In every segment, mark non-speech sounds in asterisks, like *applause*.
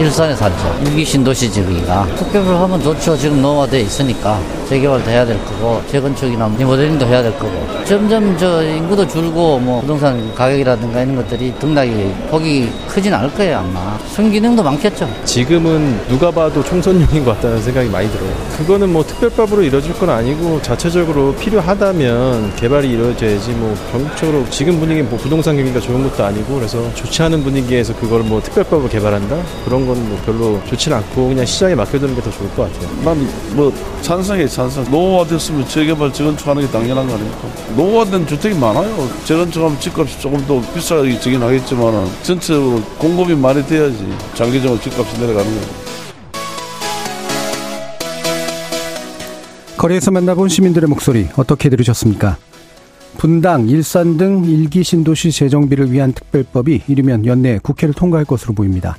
일산에 살죠. 일기 신도시 지기가 특별을 하면 좋죠. 지금 노화돼 있으니까 재개발도 해야 될 거고 재건축이나 리모델링도 해야 될 거고 점점 저 인구도 줄고 뭐 부동산 가격이라든가 이런 것들이 등락이 폭이 크진 않을 거예요 아마 순기능도 많겠죠. 지금은 누가 봐도 총선용인 것 같다는 생각이 많이 들어요. 그거는 뭐 특별법으로 이루어질 건 아니고 자체적으로 필요하다면 개발이 이루어져야지 뭐 전국적으로 지금 분위기 뭐 부동산 경기가 좋은 것도 아니고 그래서 좋지 않은 분위기에서 그걸 뭐 특별법을 개발한다 그런 건 뭐 별로 좋지는 않고 그냥 시장에 맡겨두는 게 더 좋을 것 같아요. 난 뭐 찬성해 찬성. 노후화 됐으면 재개발 재건축하는 게 당연한 거 아닙니까? 노후화된 주택이 많아요. 재건축하면 집값이 조금 더 비싸게 지긴 하겠지만 전체적으로 공급이 많이 돼야지 장기적으로 집값이 내려가는 거예요. 거리에서 만나본 시민들의 목소리 어떻게 들으셨습니까? 분당, 일산 등 일기 신도시 재정비를 위한 특별법이 이르면 연내 국회를 통과할 것으로 보입니다.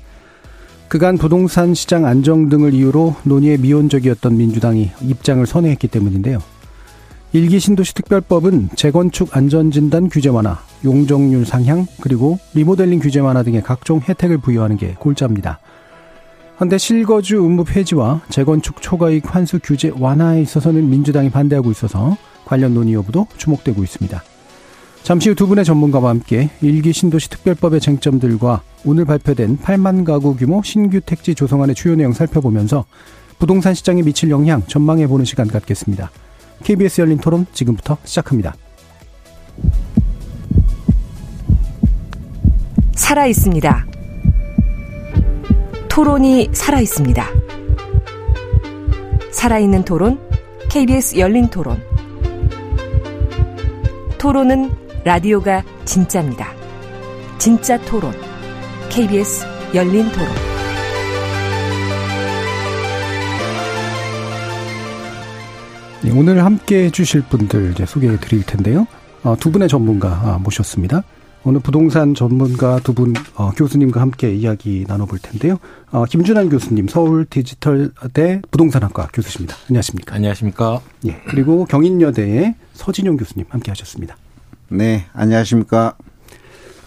그간 부동산 시장 안정 등을 이유로 논의에 미온적이었던 민주당이 입장을 선회했기 때문인데요. 일기 신도시 특별법은 재건축 안전진단 규제 완화, 용적률 상향, 그리고 리모델링 규제 완화 등의 각종 혜택을 부여하는 게 골자입니다. 현대 실거주 의무 폐지와 재건축 초과이익 환수 규제 완화에 있어서는 민주당이 반대하고 있어서 관련 논의 여부도 주목되고 있습니다. 잠시 후 두 분의 전문가와 함께 일기 신도시 특별법의 쟁점들과 오늘 발표된 8만 가구 규모 신규 택지 조성안의 주요 내용 살펴보면서 부동산 시장에 미칠 영향 전망해 보는 시간 갖겠습니다. KBS 열린 토론 지금부터 시작합니다. 살아 있습니다. 토론이 살아 있습니다. 살아있는 토론, KBS 열린 토론. 토론은 라디오가 진짜입니다. 진짜 토론. KBS 열린 토론. 네, 오늘 함께 해주실 분들 이제 소개해 드릴 텐데요. 어, 두 분의 전문가 아, 모셨습니다. 오늘 부동산 전문가 두분 어, 교수님과 함께 이야기 나눠볼 텐데요. 어, 김준환 교수님, 서울 디지털대 부동산학과 교수십니다. 안녕하십니까? 안녕하십니까? 예. 그리고 경인여대의 서진용 교수님 함께 하셨습니다. 네, 안녕하십니까?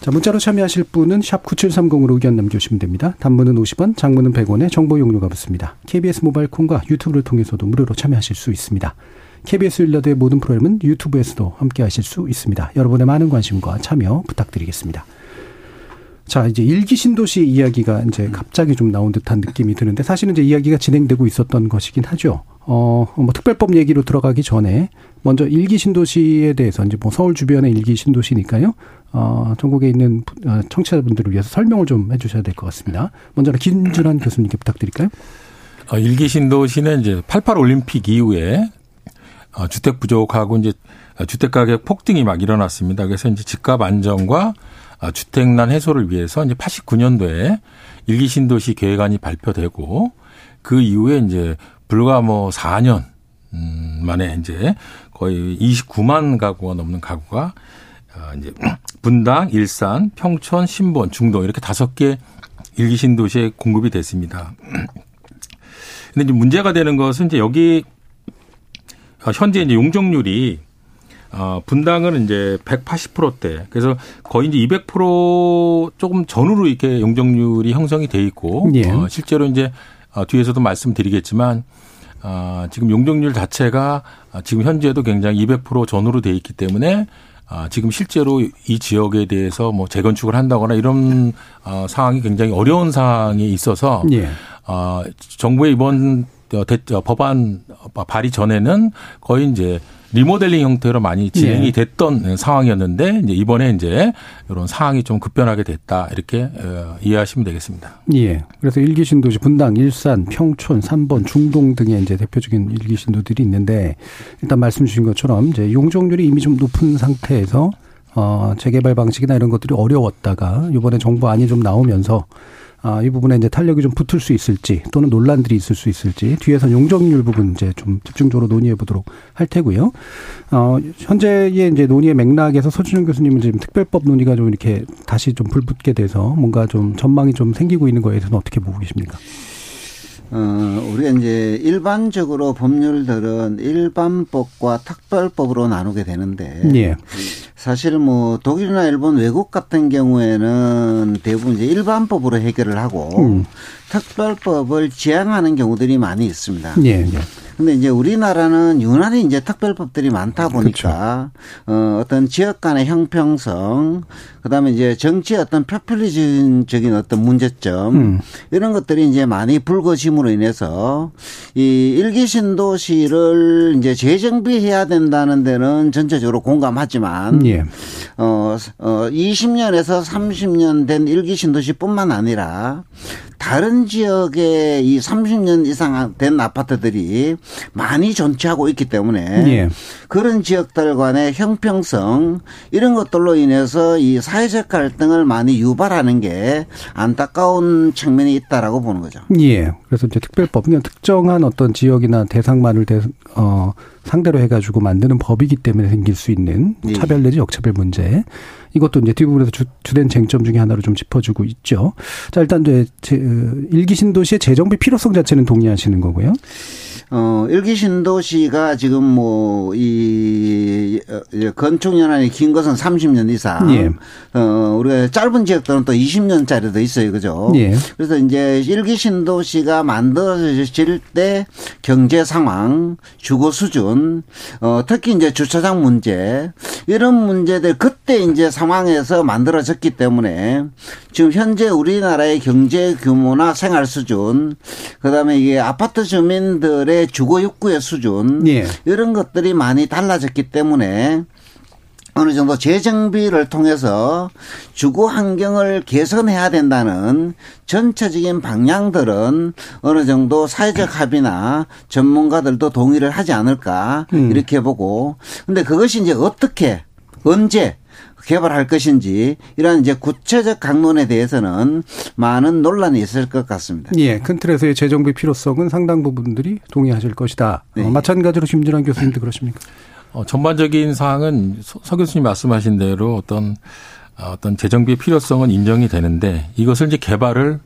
자, 문자로 참여하실 분은 샵 9730으로 의견 남겨주시면 됩니다. 단문은 50원, 장문은 100원에 정보 용료가 붙습니다. KBS 모바일 콩과 유튜브를 통해서도 무료로 참여하실 수 있습니다. KBS 일라드의 모든 프로그램은 유튜브에서도 함께 하실 수 있습니다. 여러분의 많은 관심과 참여 부탁드리겠습니다. 자, 이제 일기 신도시 이야기가 이제 갑자기 좀 나온 듯한 느낌이 드는데 사실은 이제 이야기가 진행되고 있었던 것이긴 하죠. 어, 뭐 특별법 얘기로 들어가기 전에 먼저 일기 신도시에 대해서 이제 뭐 서울 주변의 일기 신도시니까요. 어, 전국에 있는 어, 청취자분들을 위해서 설명을 좀 해주셔야 될 것 같습니다. 먼저는 김준환 교수님께 부탁드릴까요? 어, 일기 신도시는 이제 88 올림픽 이후에 어, 주택 부족하고 이제 주택 가격 폭등이 막 일어났습니다. 그래서 이제 집값 안정과 주택난 해소를 위해서 이제 89년도에 일기 신도시 계획안이 발표되고 그 이후에 이제 불과 뭐 4년 음, 만에 이제 거의 29만 가구가 넘는 가구가 이제 *clears throat* 분당, 일산, 평촌, 신본, 중동 이렇게 다섯 개 일기 신도시에 공급이 됐습니다. *clears throat* 근데 이제 문제가 되는 것은 이제 여기 현재 이제 용적률이 어, 분당은 이제 180%대. 그래서 거의 이제 200% 조금 전후로 이렇게 용적률이 형성이 돼 있고 예. 어, 실제로 이제 어, 뒤에서도 말씀드리겠지만 어, 지금 용적률 자체가 지금 현재도 굉장히 200% 전후로 돼 있기 때문에 아, 지금 실제로 이 지역에 대해서 뭐 재건축을 한다거나 이런 어, 상황이 굉장히 어려운 상황이 있어서 예. 어, 정부의 이번 법안 발의 전에는 거의 이제 리모델링 형태로 많이 진행이 됐던 예. 상황이었는데 이제 이번에 이제 이런 상황이 좀 급변하게 됐다 이렇게 어, 이해하시면 되겠습니다. 예. 그래서 일기 신도시 분당, 일산, 평촌, 삼번, 중동 등의 이제 대표적인 일기 신도들이 있는데 일단 말씀 주신 것처럼 이제 용적률이 이미 좀 높은 상태에서 어 재개발 방식이나 이런 것들이 어려웠다가 이번에 정부 안이 좀 나오면서 아, 이 부분에 이제 탄력이 좀 붙을 수 있을지 또는 논란들이 있을 수 있을지 뒤에서 용적률 부분 이제 좀 집중적으로 논의해 보도록 할 테고요. 어, 현재의 이제 논의의 맥락에서 서준영 교수님은 지금 특별법 논의가 좀 이렇게 다시 좀 불붙게 돼서 뭔가 좀 전망이 좀 생기고 있는 거에 대해서는 어떻게 보고 계십니까? 어, 우리가 이제 일반적으로 법률들은 일반법과 특별법으로 나누게 되는데 예. 사실 뭐 독일이나 일본 외국 같은 경우에는 대부분 이제 일반법으로 해결을 하고 음. 특별법을 지향하는 경우들이 많이 있습니다. 예. 예. 근데 이제 우리나라는 유난히 이제 특별법들이 많다 보니까 어 어떤 지역 간의 형평성 그다음에 이제 정치의 어떤 표퓰리즘적인 어떤 문제점 음. 이런 것들이 이제 많이 불거짐으로 인해서 이 일기 신도시를 이제 재정비해야 된다는 데는 전체적으로 공감하지만 예. 어, 어 20년에서 30년 된 일기 신도시뿐만 아니라 다른 지역에 이 30년 이상 된 아파트들이 많이 존치하고 있기 때문에 예. 그런 지역들 간의 형평성 이런 것들로 인해서 이 사회적 갈등을 많이 유발하는 게 안타까운 측면이 있다라고 보는 거죠. 예. 그래서 이제 특별법, 그냥 특정한 어떤 지역이나 대상만을 대, 어, 상대로 해가지고 만드는 법이기 때문에 생길 수 있는 예. 차별 내지 역차별 문제. 이것도 이제 뒷부분에서 주, 주된 쟁점 중에 하나로 좀 짚어주고 있죠. 자, 일단 이제 제, 어, 일기 신도시의 재정비 필요성 자체는 동의하시는 거고요. 어, 일기 신도시가 지금 뭐, 이, 어, 건축 연한이 긴 것은 30년 이상. 예. 어, 우리가 짧은 지역들은 또 20년짜리도 있어요. 그죠? 예. 그래서 이제 일기 신도시가 만들어질 때 경제 상황, 주거 수준, 어, 특히 이제 주차장 문제, 이런 문제들 그때 이제 상황에서 만들어졌기 때문에 지금 현재 우리나라의 경제 규모나 생활 수준, 그 다음에 이게 아파트 주민들의 주거 욕구의 수준, 예. 이런 것들이 많이 달라졌기 때문에 어느 정도 재정비를 통해서 주거 환경을 개선해야 된다는 전체적인 방향들은 어느 정도 사회적 합의나 전문가들도 동의를 하지 않을까 음. 이렇게 보고 근데 그것이 이제 어떻게 언제 개발할 것인지 이런 이제 구체적 강론에 대해서는 많은 논란이 있을 것 같습니다. 예. 큰 틀에서의 재정비 필요성은 상당 부분들이 동의하실 것이다. 네. 어, 마찬가지로 심진환 교수님도 그러십니까? 어, 전반적인 사항은 서, 서 교수님 말씀하신 대로 어떤 어, 어떤 재정비의 필요성은 인정이 되는데 이것을 이제 개발을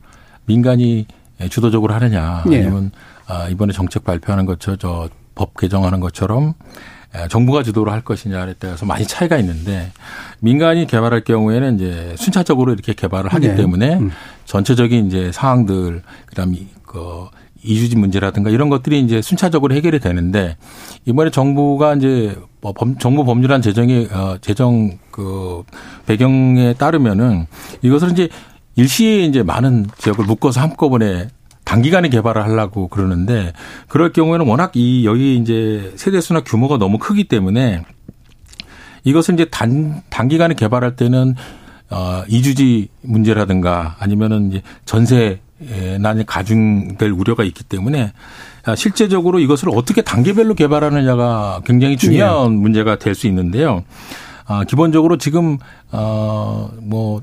민간이 주도적으로 하느냐 예. 아니면 아, 이번에 정책 발표하는 것처럼 저 법 개정하는 것처럼 에, 정부가 주도를 할 것이냐에 따라서 많이 차이가 있는데 민간이 개발할 경우에는 이제 순차적으로 이렇게 개발을 하기 네. 때문에 음. 전체적인 이제 사항들 그다음 이- 그 이주지 문제라든가 이런 것들이 이제 순차적으로 해결이 되는데 이번에 정부가 이제 뭐 범- 정부 법률안 제정이 어 제정 그 배경에 따르면은 이것을 이제 일시에 이제 많은 지역을 묶어서 한꺼번에 단기간에 개발을 하려고 그러는데 그럴 경우에는 워낙 이 여기 이제 세대 수나 규모가 너무 크기 때문에 이것을 이제 단 단기간에 개발할 때는 어 이주지 문제라든가 아니면은 이제 전세 난이 가중될 우려가 있기 때문에 아, 실제적으로 이것을 어떻게 단계별로 개발하느냐가 굉장히 중요한 문제가 될 수 있는데요. 아, 기본적으로 지금 어뭐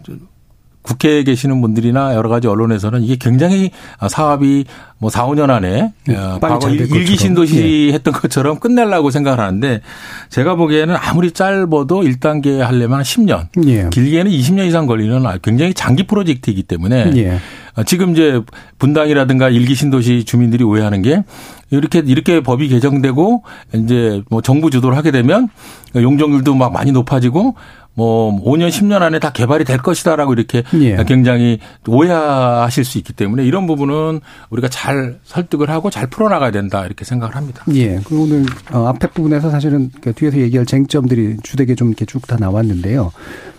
국회에 계시는 분들이나 여러 가지 언론에서는 이게 굉장히 사업이 뭐 4, 5년 안에 어, 네, 빨리 과거 일기. 신도시 했던 것처럼 끝내려고 생각을 하는데 제가 보기에는 아무리 짧아도 1단계 하려면 한 10년, 예. 길게는 20년 이상 걸리는 굉장히 장기 프로젝트이기 때문에 예. 어, 지금 이제 분당이라든가 일기 신도시 주민들이 오해하는 게 이렇게 이렇게 법이 개정되고 이제 뭐 정부 주도를 하게 되면 용적률도 막 많이 높아지고 뭐 5년 10년 안에 다 개발이 될 것이다라고 이렇게 예. 굉장히 오해하실 수 있기 때문에 이런 부분은 우리가 잘 설득을 하고 잘 풀어나가야 된다 이렇게 생각을 합니다. 예. 그 오늘 어, 앞에 부분에서 사실은 그 뒤에서 얘기할 쟁점들이 주되게 좀 이렇게 쭉 다 나왔는데요.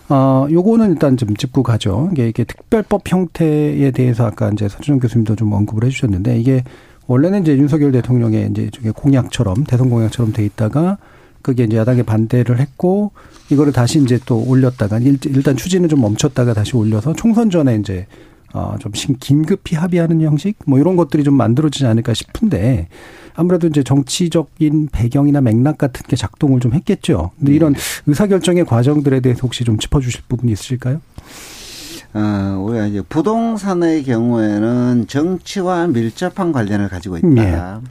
어, 요거는 일단 좀 짚고 가죠. 이게, 이게 특별법 형태에 대해서 아까 이제 서준영 교수님도 좀 언급을 해주셨는데 이게 원래는 이제 윤석열 대통령의 이제 저게 공약처럼 대선 공약처럼 돼 있다가 그게 이제 야당에 반대를 했고 이거를 다시 이제 또 올렸다가 일- 일단 추진을 좀 멈췄다가 다시 올려서 총선 전에 이제 어좀 긴급히 합의하는 형식 뭐 이런 것들이 좀 만들어지지 않을까 싶은데 아무래도 이제 정치적인 배경이나 맥락 같은 게 작동을 좀 했겠죠. 근데 이런 의사결정의 과정들에 대해서 혹시 좀 짚어주실 부분이 있으실까요? 어, 우리가 이제 부동산의 경우에는 정치와 밀접한 관련을 가지고 있다.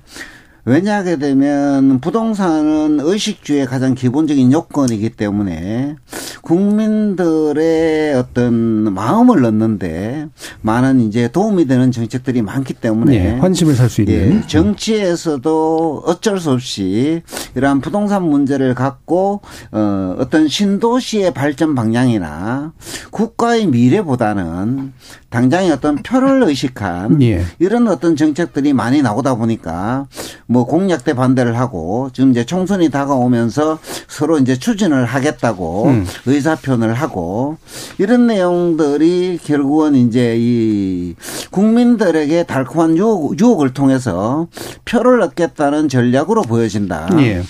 왜냐하게 되면 부동산은 의식주의 가장 기본적인 요건이기 때문에 국민들의 어떤 마음을 넣는데 많은 이제 도움이 되는 정책들이 많기 때문에 예, 환심을 살 수 있는. 예, 정치에서도 어쩔 수 없이 이러한 부동산 문제를 갖고 어, 어떤 신도시의 발전 방향이나 국가의 미래보다는 당장의 어떤 표를 의식한 예. 이런 어떤 정책들이 많이 나오다 보니까 뭐 공약 대 반대를 하고 지금 이제 총선이 다가오면서 서로 이제 추진을 하겠다고 음. 의사 표현을 하고 이런 내용들이 결국은 이제 이 국민들에게 달콤한 유혹, 유혹을 통해서 표를 얻겠다는 전략으로 보여진다. 예.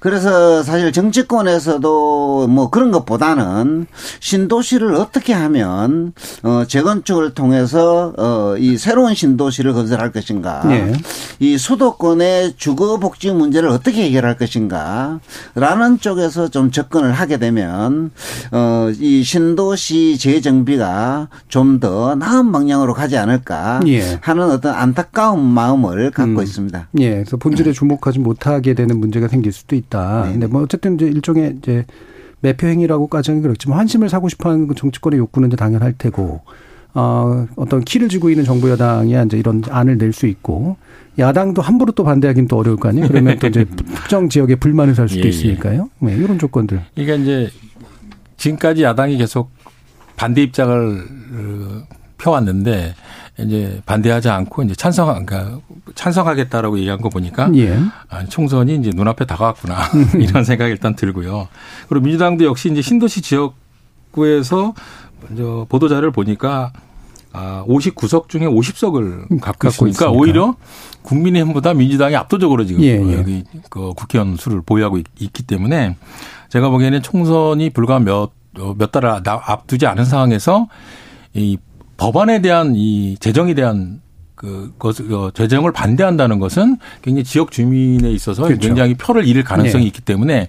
그래서 사실 정치권에서도 뭐 그런 것보다는 신도시를 어떻게 하면 어 재건축을 통해서 어이 새로운 신도시를 건설할 것인가, 예. 이 수도권의 주거 복지 문제를 어떻게 해결할 것인가라는 쪽에서 좀 접근을 하게 되면 어이 신도시 재정비가 좀 더 나은 방향으로 가지 않을까 예. 하는 어떤 안타까운 마음을 갖고 음. 있습니다. 예, 그래서 본질에 주목하지 못하게 되는 문제가 생길 수도 있다. 네. 근데 뭐 어쨌든 이제 일종의 이제 매표 행위라고까지는 그렇지만 환심을 사고 싶어하는 그 정치권의 욕구는 이제 당연할 테고, 어 어떤 키를 쥐고 있는 정부 여당이 이제 이런 안을 낼 수 있고. 야당도 함부로 또 반대하기는 또 어려울 거 아니에요. 그러면 또 이제 *laughs* 특정 지역에 불만을 살 수도 예, 예. 있으니까요. 네, 이런 조건들. 그러니까 이제 지금까지 야당이 계속 반대 입장을 어, 펴왔는데 이제 반대하지 않고 이제 찬성, 그러니까 찬성하겠다라고 얘기한 거 보니까 예. 아, 총선이 이제 눈앞에 다가왔구나 *laughs* 이런 생각이 일단 들고요. 그리고 민주당도 역시 이제 신도시 지역구에서 먼저 보도자를 보니까 아, 59석 중에 50석을 갖고, 갖고 있으니까. 오히려 국민의힘보다 민주당이 압도적으로 지금 예, 예. 여기 그 국회의원 수를 보유하고 있, 기 때문에 제가 보기에는 총선이 불과 몇, 어, 몇달 앞두지 않은 상황에서 이 법안에 대한 이 재정에 대한 그, 것, 어, 재정을 반대한다는 것은 굉장히 지역 주민에 있어서 그렇죠. 굉장히 표를 잃을 가능성이 네. 있기 때문에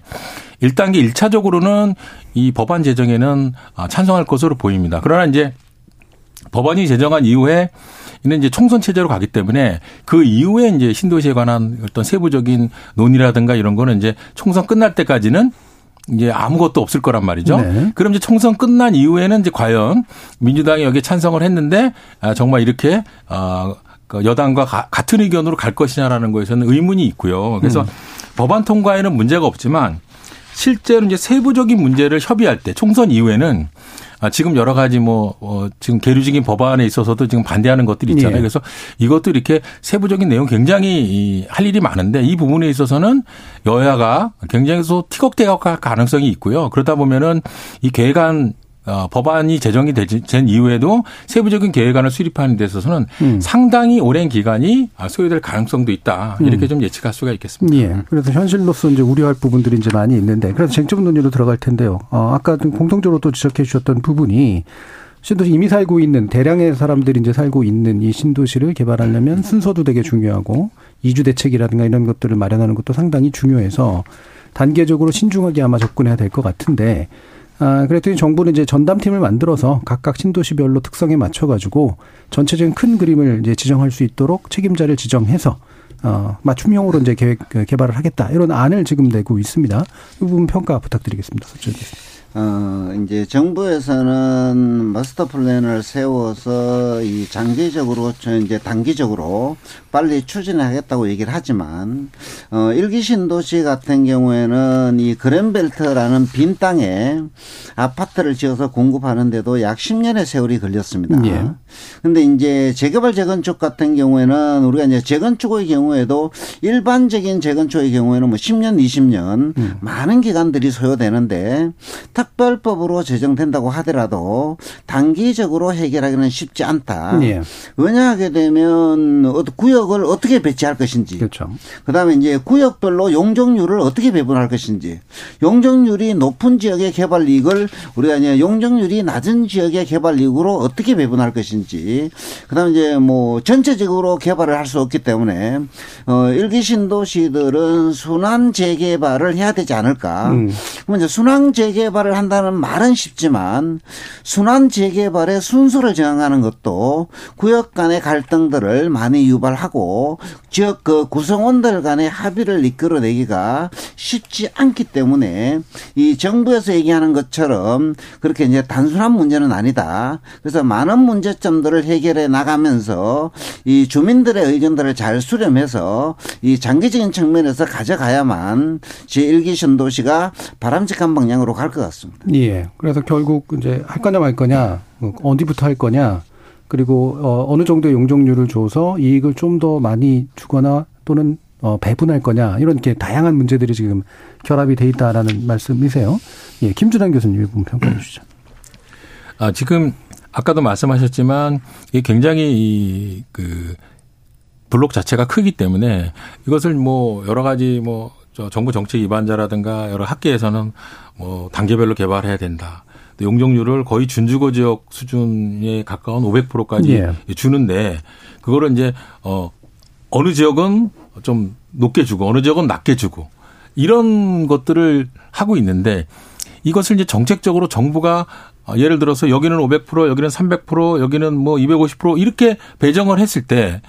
1단계 1차적으로는 이 법안 제정에는 아, 찬성할 것으로 보입니다. 그러나 이제 법안이 제정한 이후에 이는 이제 총선 체제로 가기 때문에 그 이후에 이제 신도시에 관한 어떤 세부적인 논의라든가 이런 거는 이제 총선 끝날 때까지는 이제 아무것도 없을 거란 말이죠. 네. 그럼 이제 총선 끝난 이후에는 이제 과연 민주당이 여기에 찬성을 했는데 아, 정말 이렇게 아, 그 여당과 가- 같은 의견으로 갈 것이냐라는 거에서는 의문이 있고요. 그래서 법안 통과에는 문제가 없지만 실제로 이제 세부적인 문제를 협의할 때 총선 이후에는 아, 지금 여러 가지 뭐, 어, 지금 계류적인 법안에 있어서도 지금 반대하는 것들이 있잖아요. 예. 그래서 이것도 이렇게 세부적인 내용 굉장히 이, 할 일이 많은데 이 부분에 있어서는 여야가 굉장히 또 티격태격 할 가능성이 있고요. 그러다 보면은 이 계획안 어, 법안이 제정이 된 이후에도 세부적인 계획안을 수립하는 데 있어서는 음. 상당히 오랜 기간이 아, 소요될 가능성도 있다. 이렇게 음. 좀 예측할 수가 있겠습니다. 예. 그래서 현실로서 이제 우려할 부분들이 이제 많이 있는데 그래서 쟁점 논의로 들어갈 텐데요. 어, 아까 좀 공통적으로 또 지적해 주셨던 부분이 신도시 이미 살고 있는 대량의 사람들이 이제 살고 있는 이 신도시를 개발하려면 순서도 되게 중요하고 이주 대책이라든가 이런 것들을 마련하는 것도 상당히 중요해서 단계적으로 신중하게 아마 접근해야 될 것 같은데 아, 그랬더니 정부는 이제 전담팀을 만들어서 각각 신도시별로 특성에 맞춰가지고 전체적인 큰 그림을 이제 지정할 수 있도록 책임자를 지정해서 어, 맞춤형으로 이제 계획, 그 개발을 하겠다. 이런 안을 지금 내고 있습니다. 이 부분 평가 부탁드리겠습니다. 서철 교수님. 어, 이제 정부에서는 마스터 플랜을 세워서 이 장기적으로, 저 이제 단기적으로 빨리 추진하겠다고 얘기를 하지만, 어, 일기 신도시 같은 경우에는 이 그랜벨트라는 빈 땅에 아파트를 지어서 공급하는데도 약 10년의 세월이 걸렸습니다. 예. 근데 이제 재개발 재건축 같은 경우에는 우리가 이제 재건축의 경우에도 일반적인 재건축의 경우에는 뭐 10년, 20년 많은 기간들이 소요되는데 특별법으로 제정된다고 하더라도 단기적으로 해결하기는 쉽지 않다. 예. 왜냐하게 되면 구역을 어떻게 배치할 것인지 그렇죠. 그다음에 이제 구역별로 용적률을 어떻게 배분할 것인지 용적률이 높은 지역의 개발 이익을 우리가 이제 용적률이 낮은 지역의 개발 이익으로 어떻게 배분할 것인지 그다음에 이제 뭐 전체적으로 개발을 할 수 없기 때문에 어 일기 신도시들은 순환 재개발을 해야 되지 않을까? 음. 그러면 이제 순환 재개발을 재개발을 한다는 말은 쉽지만 순환 재개발의 순서를 정하는 것도 구역 간의 갈등들을 많이 유발하고 지역 그 구성원들 간의 합의를 이끌어내기가 쉽지 않기 때문에 이 정부에서 얘기하는 것처럼 그렇게 이제 단순한 문제는 아니다. 그래서 많은 문제점들을 해결해 나가면서 이 주민들의 의견들을 잘 수렴해서 이 장기적인 측면에서 가져가야만 제1기 신도시가 바람직한 방향으로 갈 것 같습니다. 예. 그래서 결국 이제 할 거냐 말 거냐, 뭐 어디부터 할 거냐, 그리고 어, 어느 정도의 용적률을 줘서 이익을 좀 더 많이 주거나 또는 어, 배분할 거냐 이런 게 다양한 문제들이 지금 결합이 돼 있다라는 말씀이세요. 예, 김준환 교수님 부분 평가해 주시죠. 아, 지금 아까도 말씀하셨지만 이게 굉장히 이그 블록 자체가 크기 때문에 이것을 뭐 여러 가지 뭐 저 정부 정책 위반자라든가 여러 학계에서는 뭐 단계별로 개발해야 된다. 용적률을 거의 준주거 지역 수준에 가까운 500%까지 예. 주는데 그거를 이제 어 어느 지역은 좀 높게 주고 어느 지역은 낮게 주고 이런 것들을 하고 있는데 이것을 이제 정책적으로 정부가 예를 들어서 여기는 500% 여기는 300% 여기는 뭐 250% 이렇게 배정을 했을 때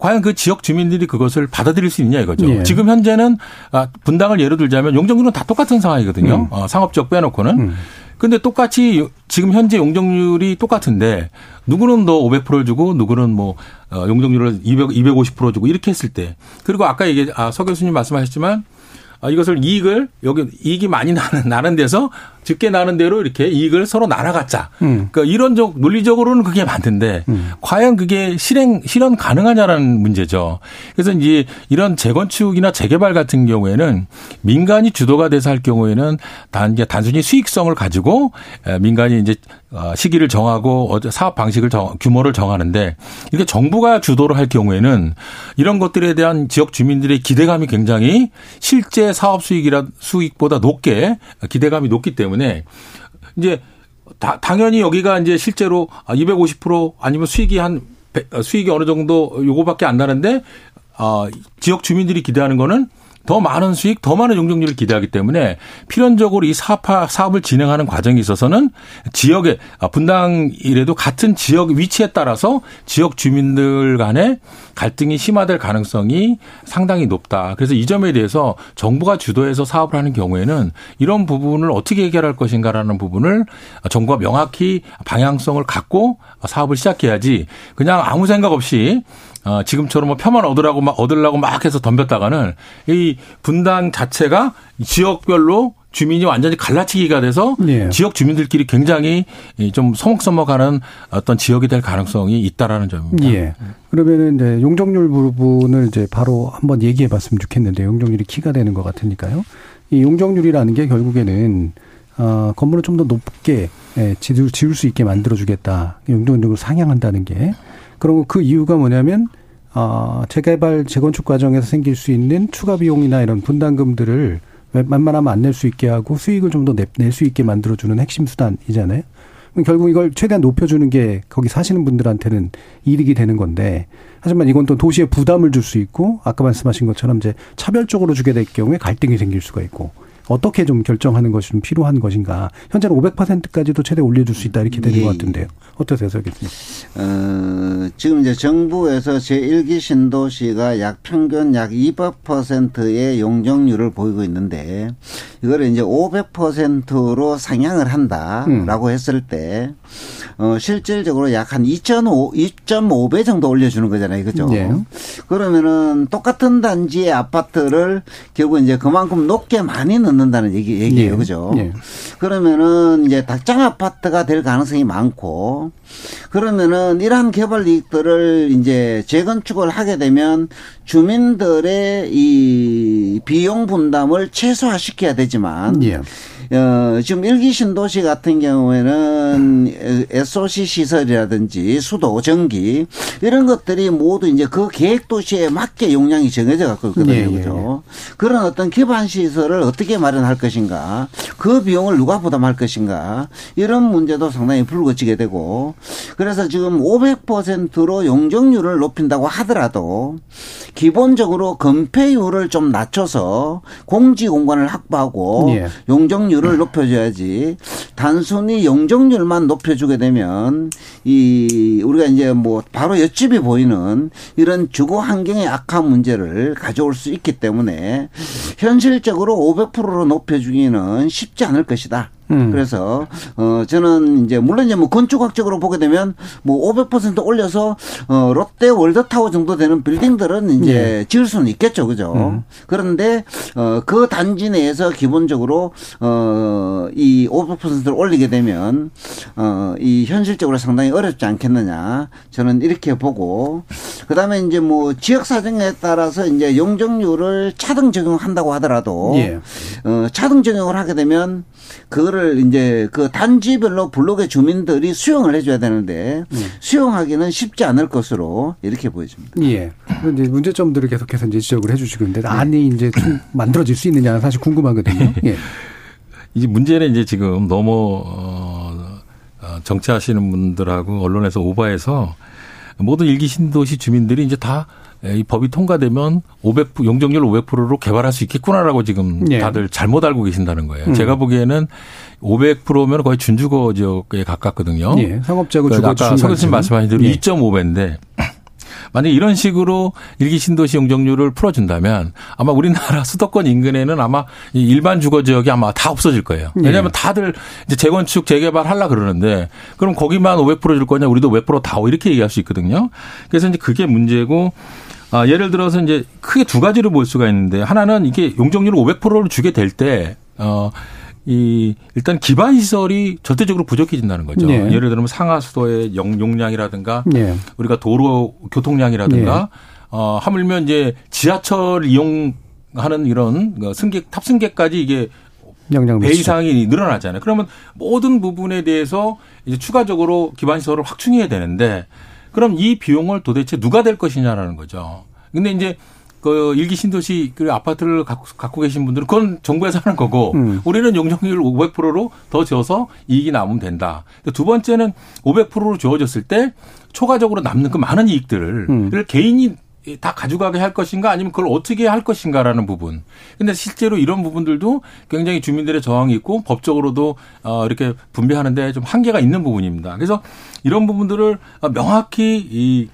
과연 그 지역 주민들이 그것을 받아들일 수 있냐 이거죠. 예. 지금 현재는 아, 분당을 예로 들자면 용적률은 다 똑같은 상황이거든요. 음. 어, 상업적 빼놓고는. 음. 근데 똑같이 지금 현재 용적률이 똑같은데 누구는 더 500%를 주고 누구는 뭐 어, 용적률을 200, 250% 주고 이렇게 했을 때 그리고 아까 얘기 아, 서 교수님 말씀하셨지만 아, 이것을 이익을 여기 이익이 많이 나는 나는 데서 적게 나는 대로 이렇게 이익을 서로 나눠갖자. 음. 그러니까 이런적 논리적으로는 그게 맞는데 음. 과연 그게 실행 실현 가능하냐라는 문제죠. 그래서 이제 이런 재건축이나 재개발 같은 경우에는 민간이 주도가 돼서 할 경우에는 단 단순히 수익성을 가지고 민간이 이제 어, 시기를 정하고 사업 방식을 정, 규모를 정하는데 이렇게 정부가 주도를 할 경우에는 이런 것들에 대한 지역 주민들의 기대감이 굉장히 실제 사업 수익이라 수익보다 높게 기대감이 높기 때문에 이제 다, 당연히 여기가 이제 실제로 250% 아니면 수익이 한 수익이 어느 정도 요거밖에 안 나는데 어, 지역 주민들이 기대하는 거는 더 많은 수익, 더 많은 용적률을 기대하기 때문에 필연적으로 이 사업, 사업을 진행하는 과정에 있어서는 지역의 아, 분당이라도 같은 지역 위치에 따라서 지역 주민들 간의 갈등이 심화될 가능성이 상당히 높다. 그래서 이 점에 대해서 정부가 주도해서 사업을 하는 경우에는 이런 부분을 어떻게 해결할 것인가라는 부분을 정부가 명확히 방향성을 갖고 사업을 시작해야지 그냥 아무 생각 없이 어, 지금처럼 뭐 표만 얻으라고 막 얻으려고 막 해서 덤볐다가는 이 분당 자체가 지역별로 주민이 완전히 갈라치기가 돼서 네. 지역 주민들끼리 굉장히 좀 서먹서먹하는 어떤 지역이 될 가능성이 있다라는 점입니다. 예. 그러면은 이제 용적률 부분을 이제 바로 한번 얘기해 봤으면 좋겠는데 용적률이 키가 되는 것 같으니까요. 이 용적률이라는 게 결국에는 어, 건물을 좀 더 높게 예, 지을 수 있게 만들어주겠다. 용적률을 상향한다는 게. 그리고 그 이유가 뭐냐면 어, 재개발 재건축 과정에서 생길 수 있는 추가 비용이나 이런 분담금들을 웬만하면 안 낼 수 있게 하고 수익을 좀 더 낼 수 있게 만들어주는 핵심 수단이잖아요. 결국 이걸 최대한 높여주는 게 거기 사시는 분들한테는 이득이 되는 건데 하지만 이건 또 도시에 부담을 줄 수 있고 아까 말씀하신 것처럼 이제 차별적으로 주게 될 경우에 갈등이 생길 수가 있고 어떻게 좀 결정하는 것이 좀 필요한 것인가. 현재는 500%까지도 최대 올려줄 수 있다 이렇게 되는 예. 것 같은데요. 어떠세요, 서 교수님? 어, 지금 이제 정부에서 제1기 신도시가 약 평균 약 200%의 용적률을 보이고 있는데 이거를 이제 500%로 상향을 한다라고 음. 했을 때 어, 실질적으로 약 한 2.5, 2.5배 정도 올려주는 거잖아요. 그죠? 네. 그러면은 똑같은 단지의 아파트를 결국 이제 그만큼 높게 많이 넣는 다는 얘기, 얘기예요. 네. 그죠? 네. 그러면은 이제 닭장 아파트가 될 가능성이 많고 그러면은 이러한 개발 이익들을 이제 재건축을 하게 되면 주민들의 이 비용 분담을 최소화시켜야 되지만 예. 어, 지금 일기 신도시 같은 경우에는 SOC 시설이라든지 수도, 전기 이런 것들이 모두 이제 그 계획 도시에 맞게 용량이 정해져 갖고 있거든요. 예, 예, 그죠? 예. 그런 어떤 기반 시설을 어떻게 마련할 것인가, 그 비용을 누가 부담할 것인가 이런 문제도 상당히 불거지게 되고 그래서 지금 500%로 용적률을 높인다고 하더라도 기본적으로 건폐율을 좀 낮춰서 공지 공간을 확보하고 예. 용적률 용적률을 높여줘야지 단순히 용적률만 높여주게 되면 이 우리가 이제 뭐 바로 옆집이 보이는 이런 주거 환경의 악화 문제를 가져올 수 있기 때문에 현실적으로 500%로 높여주기는 쉽지 않을 것이다. 음. 그래서 어 저는 이제 물론 이제 뭐 건축학적으로 보게 되면 뭐 500% 올려서 어 롯데 월드타워 정도 되는 빌딩들은 이제 예. 지을 수는 있겠죠, 그죠? 음. 그런데 어그 단지 내에서 기본적으로 어이 500%를 올리게 되면 어이 현실적으로 상당히 어렵지 않겠느냐 저는 이렇게 보고 그다음에 이제 뭐 지역 사정에 따라서 이제 용적률을 차등 적용한다고 하더라도 예. 어, 차등 적용을 하게 되면 그거를 이제 그 단지별로 블록의 주민들이 수용을 해줘야 되는데 수용하기는 쉽지 않을 것으로 이렇게 보여집니다. 예. 그런데 이제 문제점들을 계속해서 이제 지적을 해주시고 있는데 네. 안이 이제 좀 *laughs* 만들어질 수 있느냐 사실 궁금하거든요. 예. 이제 문제는 이제 지금 너무 어, 어, 정치하시는 분들하고 언론에서 오버해서 모든 일기 신도시 주민들이 이제 다 이 법이 통과되면 500 용적률 500%로 개발할 수 있겠구나라고 지금 예. 다들 잘못 알고 계신다는 거예요. 음. 제가 보기에는 500%면 거의 준주거 지역에 가깝거든요. 예. 상업지하고 그러니까 주거 아까 서 교수님 중간쯤. 말씀하신 대로 예. 2.5배인데 만약 이런 식으로 일기 신도시 용적률을 풀어준다면 아마 우리나라 수도권 인근에는 아마 이 일반 주거 지역이 아마 다 없어질 거예요. 왜냐하면 예. 다들 이제 재건축 재개발 하려 그러는데 그럼 거기만 500%줄 거냐 우리도 500%다 이렇게 얘기할 수 있거든요. 그래서 이제 그게 문제고 아, 예를 들어서 이제 크게 두 가지를 볼 수가 있는데 하나는 이게 용적률을 500%를 주게 될 때 어, 이 일단 기반 시설이 절대적으로 부족해진다는 거죠. 네. 예를 들면 상하수도의 용- 용량이라든가 예. 우리가 도로 교통량이라든가 어 하물며 이제 지하철 이용하는 이런 그 승객 탑승객까지 이게 배. 이상이 늘어나잖아요. 그러면 모든 부분에 대해서 이제 추가적으로 기반 시설을 확충해야 되는데 그럼 이 비용을 도대체 누가 될 것이냐라는 거죠. 근데 이제 그 일기 신도시 그 아파트를 갖고, 갖고 계신 분들은 그건 정부에서 하는 거고 음. 우리는 용적률 500%로 더 지어서 이익이 남으면 된다. 두 번째는 500%로 주어졌을 때 초과적으로 남는 그 많은 이익들을 음. 개인이 다 가져가게 할 것인가 아니면 그걸 어떻게 할 것인가라는 부분. 근데 실제로 이런 부분들도 굉장히 주민들의 저항이 있고 법적으로도 어 이렇게 분배하는데 좀 한계가 있는 부분입니다. 그래서 이런 부분들을 명확히 이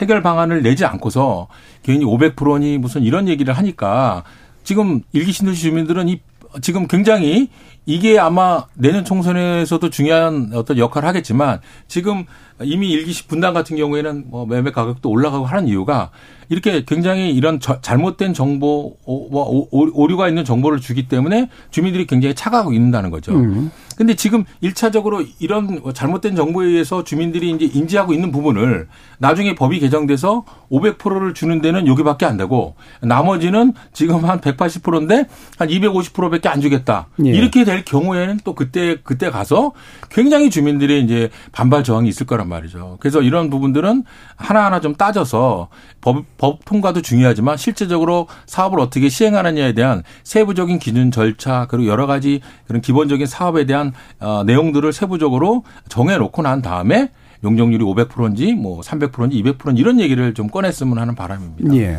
해결 방안을 내지 않고서 괜히 500%니 무슨 이런 얘기를 하니까 지금 일기 신도시 주민들은 이 지금 굉장히 이게 아마 내년 총선에서도 중요한 어떤 역할을 하겠지만 지금 이미 일기시 분당 같은 경우에는 뭐 매매 가격도 올라가고 하는 이유가 이렇게 굉장히 이런 저- 잘못된 정보 오- 오- 오- 오류가 있는 정보를 주기 때문에 주민들이 굉장히 차가고 있는다는 거죠. 음. 근데 지금 일차적으로 이런 잘못된 정보에 의해서 주민들이 이제 인지하고 있는 부분을 나중에 법이 개정돼서 500%를 주는 데는 여기밖에 안 되고 나머지는 지금 한 180%인데 한 250%밖에 안 주겠다. 예. 이렇게 될 경우에는 또 그때 그때 가서 굉장히 주민들의 이제 반발 저항이 있을 거란 말이죠. 그래서 이런 부분들은 하나하나 좀 따져서 법, 법 통과도 중요하지만 실제적으로 사업을 어떻게 시행하느냐에 대한 세부적인 기준 절차 그리고 여러 가지 그런 기본적인 사업에 대한 어, 내용들을 세부적으로 정해놓고 난 다음에 용적률이 500%인지 뭐 300%인지 200%인지 이런 얘기를 좀 꺼냈으면 하는 바람입니다. 예.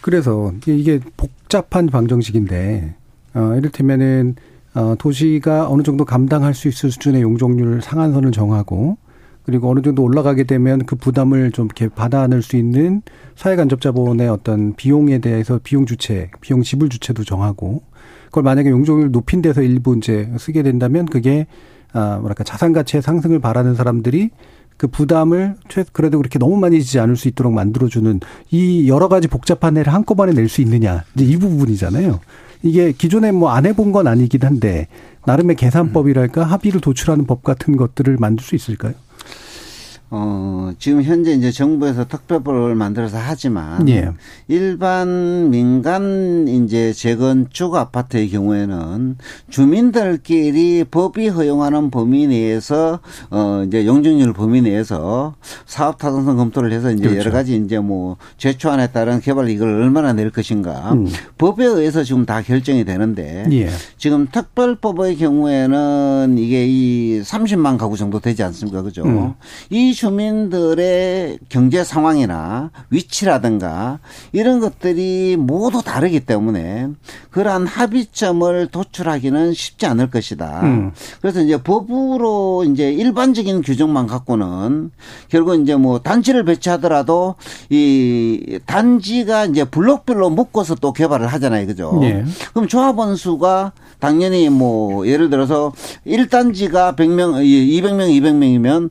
그래서 이게- 복잡한 방정식인데 어 이를테면은 어 도시가 어느 정도 감당할 수 있을 수준의 용적률 상한선을 정하고 그리고 어느 정도 올라가게 되면 그 부담을 좀 이렇게 받아 안을 수 있는 사회간접자본의 어떤 비용에 대해서 비용 주체, 비용 지불 주체도 정하고 그걸 만약에 용적률 높인 데서 일부 이제 쓰게 된다면 그게 아 뭐랄까 자산 가치의 상승을 바라는 사람들이 그 부담을 최 그래도 그렇게 너무 많이 지지 않을 수 있도록 만들어주는 이 여러 가지 복잡한 애를 한꺼번에 낼 수 있느냐 이제 이 부분이잖아요. 이게 기존에 뭐 안 해본 건 아니긴 한데 나름의 계산법이랄까 합의를 도출하는 법 같은 것들을 만들 수 있을까요? 어, 지금 현재 이제 정부에서 특별법을 만들어서 하지만 예. 일반 민간 이제 재건축 아파트의 경우에는 주민들끼리 법이 허용하는 범위 내에서 어 이제 용적률 범위 내에서 사업 타당성 검토를 해서 이제 그렇죠. 여러 가지 이제 뭐 제초안에 따른 개발 이익을 얼마나 낼 것인가 음. 법에 의해서 지금 다 결정이 되는데 예. 지금 특별법의 경우에는 이게 이 30만 가구 정도 되지 않습니까? 그죠? 음. 이 주민들의 경제 상황이나 위치라든가 이런 것들이 모두 다르기 때문에 그러한 합의점을 도출하기는 쉽지 않을 것이다. 음. 그래서 이제 법으로 이제 일반적인 규정만 갖고는 결국 이제 뭐 단지를 배치하더라도 이 단지가 이제 블록별로 묶어서 또 개발을 하잖아요. 그죠? 예. 그럼 조합원 수가 당연히 뭐 예를 들어서 1단지가 100명, 200명, 200명이면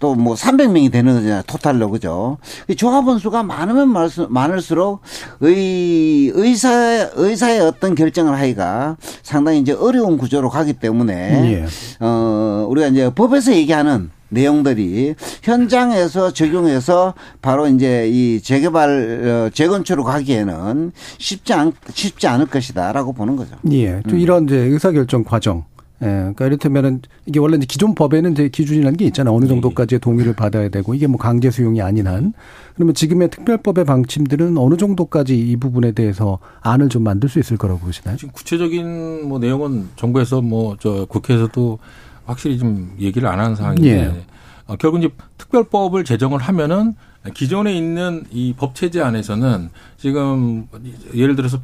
또 뭐 300명이 되는 거잖아요. 토탈로 그죠? 이 조합원 수가 많으면 많을수록 의 의사 의사의 어떤 결정을 하기가 상당히 이제 어려운 구조로 가기 때문에 예. 어 우리가 이제 법에서 얘기하는 내용들이 현장에서 적용해서 바로 이제 이 재개발 어, 재건축으로 가기에는 쉽지 않 쉽지 않을 것이다라고 보는 거죠. 예. 또 이런 이제 의사결정 과정. 예. 그러니까 이를테면은 이게 원래 이제 기존 법에는 이제 기준이라는 게 있잖아요. 어느 정도까지의 동의를 받아야 되고 이게 뭐 강제 수용이 아닌 한. 그러면 지금의 특별법의 방침들은 어느 정도까지 이 부분에 대해서 안을 좀 만들 수 있을 거라고 보시나요? 지금 구체적인 뭐 내용은 정부에서 뭐 저 국회에서도 확실히 좀 얘기를 안 하는 상황인데 예. 어, 결국 이제 특별법을 제정을 하면은 기존에 있는 이 법 체제 안에서는 지금 예를 들어서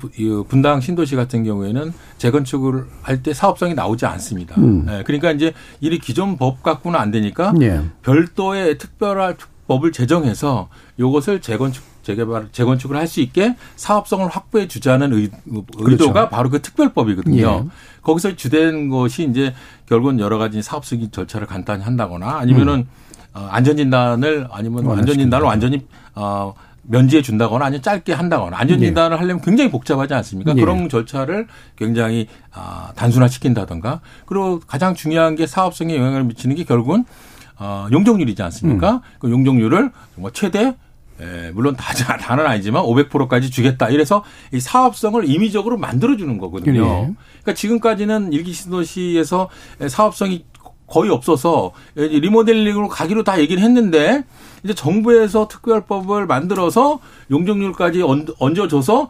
분당 신도시 같은 경우에는 재건축을 할 때 사업성이 나오지 않습니다. 음. 예, 그러니까 이제 이 기존 법 갖고는 안 되니까 예. 별도의 특별한 법을 제정해서 이것을 재건축 재개발 재건축을 할 수 있게 사업성을 확보해 주자는 의, 의도가 그렇죠. 바로 그 특별법이거든요. 예. 거기서 주된 것이 이제 결국은 여러 가지 사업적인 절차를 간단히 한다거나 아니면은 어, 안전진단을 아니면 완화시킨다. 안전진단을 완전히 어, 면제해 준다거나 아니면 짧게 한다거나 안전 진단을 하려면 굉장히 복잡하지 않습니까? 예. 그런 절차를 굉장히 아, 단순화 시킨다던가 그리고 가장 중요한 게 사업성에 영향을 미치는 게 결국은 어, 용적률이지 않습니까? 그 용적률을 정말 최대 에, 물론 다, 다는 아니지만 500%까지 주겠다. 이래서 이 사업성을 임의적으로 만들어주는 거거든요. 네. 그러니까 지금까지는 일기 신도시에서 사업성이 거의 없어서 리모델링으로 가기로 다 얘기를 했는데 이제 정부에서 특별법을 만들어서 용적률까지 얹- 얹어줘서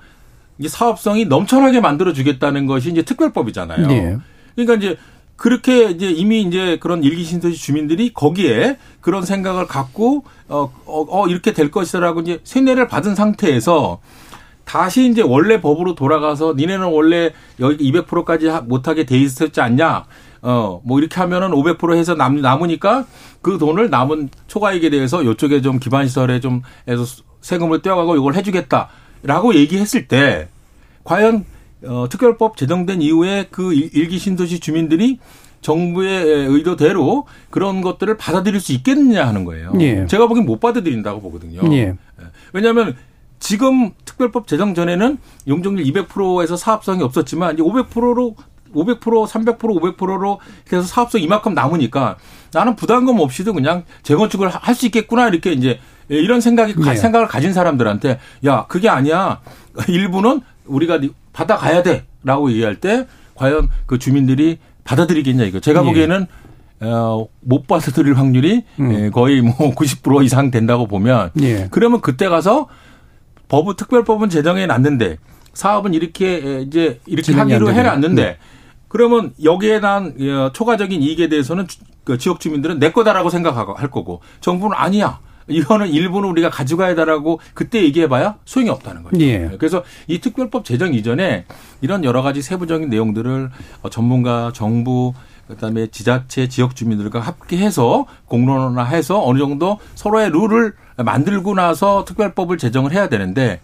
이제 사업성이 넘쳐나게 만들어주겠다는 것이 이제 특별법이잖아요. 네. 그러니까 이제 그렇게 이제 이미 이제 그런 일기 신도시 주민들이 거기에 그런 생각을 갖고 어, 어, 어 이렇게 될 것이라고 이제 세뇌를 받은 상태에서 다시 이제 원래 법으로 돌아가서 니네는 원래 여기 200%까지 못하게 돼 있었지 않냐? 어, 뭐 이렇게 하면은 500% 해서 남, 남으니까 그 돈을 남은 초과이익에 대해서 이쪽에 좀 기반시설에 좀 해서 세금을 떼어가고 이걸 해주겠다라고 얘기했을 때 과연 어, 특별법 제정된 이후에 그 일- 일기 신도시 주민들이 정부의 의도대로 그런 것들을 받아들일 수 있겠느냐 하는 거예요. 예. 제가 보기엔 못 받아들인다고 보거든요. 예. 왜냐하면 지금 특별법 제정 전에는 용적률 200%에서 사업성이 없었지만 이제 500%로 500%, 300%, 500%로 해서 사업성 이만큼 남으니까 나는 부담감 없이도 그냥 재건축을 할 수 있겠구나 이렇게 이제 이런 생각이 가- 네. 생각을 가진 사람들한테 야 그게 아니야 *laughs* 일부는 우리가 받아가야 돼라고 얘기할 때 과연 그 주민들이 받아들이겠냐 이거 제가 예. 보기에는 어, 못 받아들일 확률이 음. 예, 거의 뭐 *laughs* 90% 이상 된다고 보면 예. 그러면 그때 가서 법은 특별법은 제정해 놨는데 사업은 이렇게 이제 이렇게 하기로 되네요. 해 놨는데 그러면 여기에 대한 어, 초과적인 이익에 대해서는 주- 그 지역 주민들은 내 거다라고 생각하고 할 거고 정부는 아니야. 이거는 일부는 우리가 가져가야 다라고 그때 얘기해봐야 소용이 없다는 거죠. 예. 그래서 이 특별법 제정 이전에 이런 여러 가지 세부적인 내용들을 어, 전문가, 정부, 그다음에 지자체, 지역 주민들과 함께해서 공론화해서 어느 정도 서로의 룰을 만들고 나서 특별법을 제정을 해야 되는데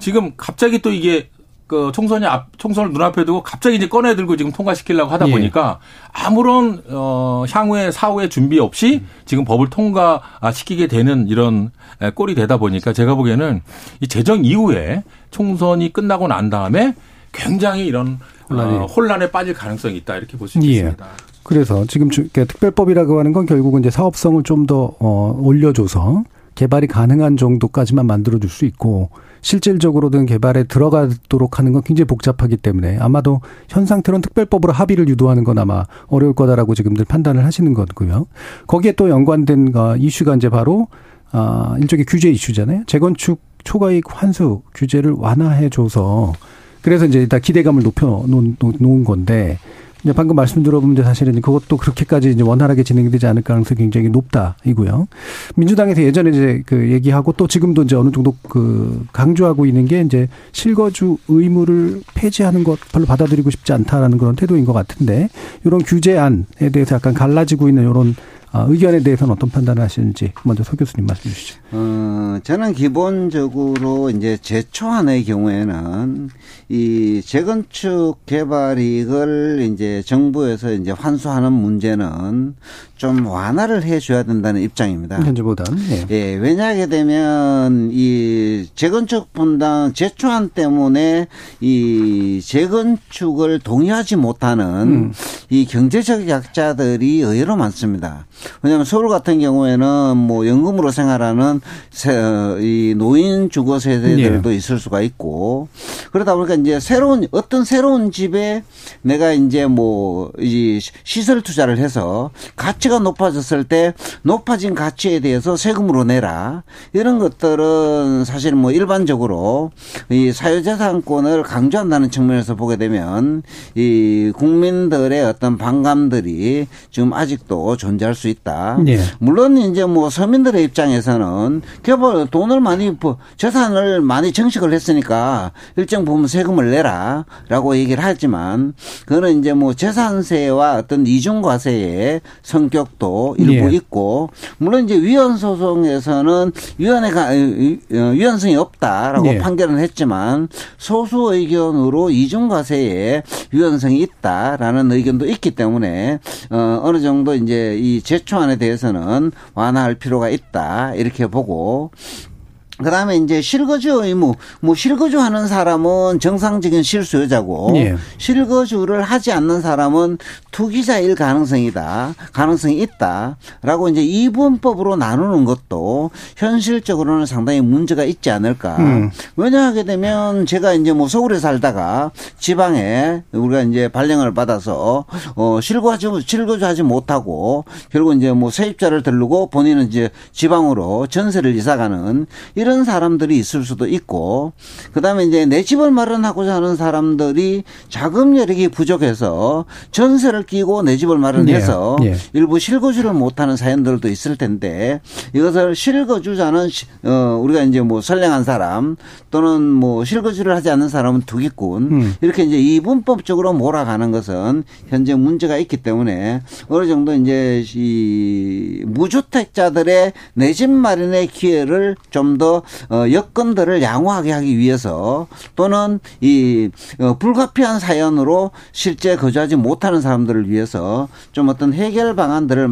지금 갑자기 또 이게 그 총선이 앞 총선을 눈앞에 두고 갑자기 이제 꺼내 들고 지금 통과시키려고 하다 예. 보니까 아무런 어 향후의 사후의 준비 없이 지금 법을 통과시키게 되는 이런 에, 꼴이 되다 보니까 제가 보기에는 이 제정 이후에 총선이 끝나고 난 다음에 굉장히 이런 혼란이. 어, 혼란에 빠질 가능성이 있다 이렇게 볼수 예. 있습니다. 그래서 지금 특별법이라고 하는 건 결국은 이제 사업성을 좀 더 어, 올려줘서 개발이 가능한 정도까지만 만들어줄 수 있고 실질적으로든 개발에 들어가도록 하는 건 굉장히 복잡하기 때문에 아마도 현 상태로는 특별법으로 합의를 유도하는 건 아마 어려울 거다라고 지금들 판단을 하시는 거고요. 거기에 또 연관된 거 이슈가 이제 바로 아 일종의 규제 이슈잖아요. 재건축 초과이익 환수 규제를 완화해줘서 그래서 이제 일단 기대감을 높여 놓은 건데 이제 방금 말씀 들어보면 사실은 그것도 그렇게까지 이제 원활하게 진행되지 않을 가능성이 굉장히 높다이고요. 민주당에서 예전에 이제 그 얘기하고 또 지금도 이제 어느 정도 그 강조하고 있는 게 이제 실거주 의무를 폐지하는 것 별로 받아들이고 싶지 않다라는 그런 태도인 것 같은데 이런 규제안에 대해서 약간 갈라지고 있는 이런 아, 의견에 대해서는 어떤 판단을 하시는지 먼저 서 교수님 말씀해 주시죠. 어, 저는 기본적으로 이제 제초안의 경우에는 이 재건축 개발 이익을 이제 정부에서 이제 환수하는 문제는 좀 완화를 해줘야 된다는 입장입니다. 현재보다. 예. 예, 왜냐하게 되면 이 재건축 분당 제초안 때문에 이 재건축을 동의하지 못하는 음. 이 경제적 약자들이 의외로 많습니다. 왜냐하면 서울 같은 경우에는 뭐 연금으로 생활하는 이 노인 주거 세대들도 네. 있을 수가 있고 그러다 보니까 이제 새로운 어떤 새로운 집에 내가 이제 뭐 이 시설 투자를 해서 가치가 높아졌을 때 높아진 가치에 대해서 세금으로 내라 이런 것들은 사실 뭐 일반적으로 이 사유재산권을 강조한다는 측면에서 보게 되면 이 국민들의 어떤 반감들이 지금 아직도 존재할 수 있다. 네. 물론 이제 뭐 서민들의 입장에서는 개발 돈을 많이 재산을 많이 증식을 했으니까 일정 부분 세 금을 내라라고 얘기를 하지만 그거는 이제 뭐 재산세와 어떤 이중과세의 성격도 일부 네. 있고 물론 이제 위헌 소송에서는 위헌회가 어, 위헌성이 없다라고 네. 판결은 했지만 소수 의견으로 이중과세에 위헌성이 있다라는 의견도 있기 때문에 어 어느 정도 이제 이 제초안에 대해서는 완화할 필요가 있다 이렇게 보고 그다음에 이제 실거주 의무. 뭐 실거주 하는 사람은 정상적인 실수요자고. 예. 실거주를 하지 않는 사람은 투기자일 가능성이다. 가능성이 있다라고 이제 이분법으로 나누는 것도 현실적으로는 상당히 문제가 있지 않을까. 음. 왜냐하게 되면 제가 이제 뭐 서울에 살다가 지방에 우리가 이제 발령을 받아서 어 실거주 실거주하지 못하고 결국 이제 뭐 세입자를 들르고 본인은 이제 지방으로 전세를 이사가는 이런 사람들이 있을 수도 있고 그다음에 이제 내 집을 마련하고자 하는 사람들이 자금 여력이 부족해서 전세를 끼고 내 집을 마련해서 네. 네. 일부 실거주를 못하는 사연들도 있을 텐데 이것을 실거주자는 어 우리가 이제 뭐 선량한 사람 또는 뭐 실거주를 하지 않는 사람은 투기꾼 음. 이렇게 이제 이분법적으로 몰아가는 것은 현재 문제가 있기 때문에 어느 정도 이제 이 무주택자들의 내 집 마련의 기회를 좀더 어, 여건들을 양호하게 하기 위해서 또는 이 어, 불가피한 사연으로 실제 거주하지 못하는 사람들을 위해서 좀 어떤 해결 방안들을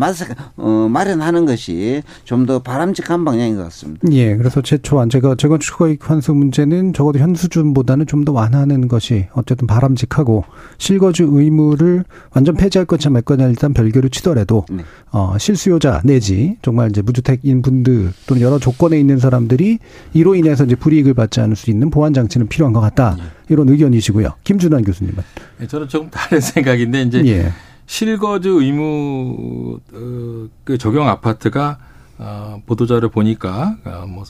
어, 마련하는 것이 좀 더 바람직한 방향인 것 같습니다. 예, 그래서 최초안 제가 재건축 허익 환수 문제는 적어도 현 수준보다는 좀 더 완화하는 것이 어쨌든 바람직하고 실거주 의무를 완전 폐지할 것이냐 말 거냐 일단 별개로 치더라도 네. 어, 실수요자 내지 정말 이제 무주택인 분들 또는 여러 조건에 있는 사람들이 이로 인해서 이제 불이익을 받지 않을 수 있는 보완 장치는 필요한 것 같다. 예. 이런 의견이시고요. 김준환 교수님은. 네, 저는 조금 다른 *laughs* 생각인데 이제 예. 실거주 의무 어, 그 적용 아파트가 어, 보도자를 보니까 어, 뭐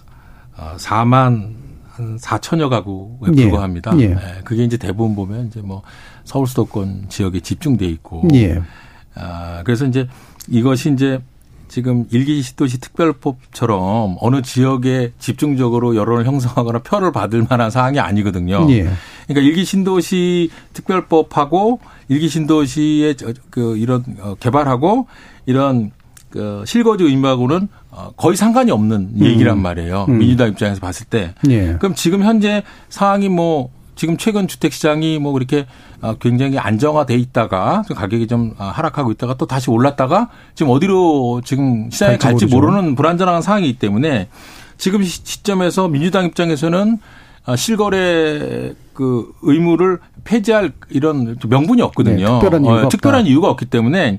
어, 4만 한 4천여 가구에 예. 불과합니다. 예. 예. 그게 이제 대부분 보면 이제 뭐 서울 수도권 지역에 집중돼 있고. 예. 아, 그래서 이제 이것이 이제 지금 일기 시도시 특별법처럼 어느 지역에 집중적으로 여론을 형성하거나 표를 받을 만한 사항이 아니거든요. 예. 그러니까 일기 신도시 특별법하고 일기 신도시의 그 이런 어, 개발하고 이런 그 실거주 의무하고는 어, 거의 상관이 없는 얘기란 음. 말이에요. 음. 민주당 입장에서 봤을 때. 예. 그럼 지금 현재 상황이 뭐 지금 최근 주택 시장이 뭐 그렇게 어, 굉장히 안정화돼 있다가 가격이 좀 어, 하락하고 있다가 또 다시 올랐다가 지금 어디로 지금 시장에 갈지 모르는 불안전한 상황이기 때문에 지금 시점에서 민주당 입장에서는 어, 실거래 그 의무를 폐지할 이런 명분이 없거든요. 네, 특별한, 이유가, 어, 특별한 이유가 없기 때문에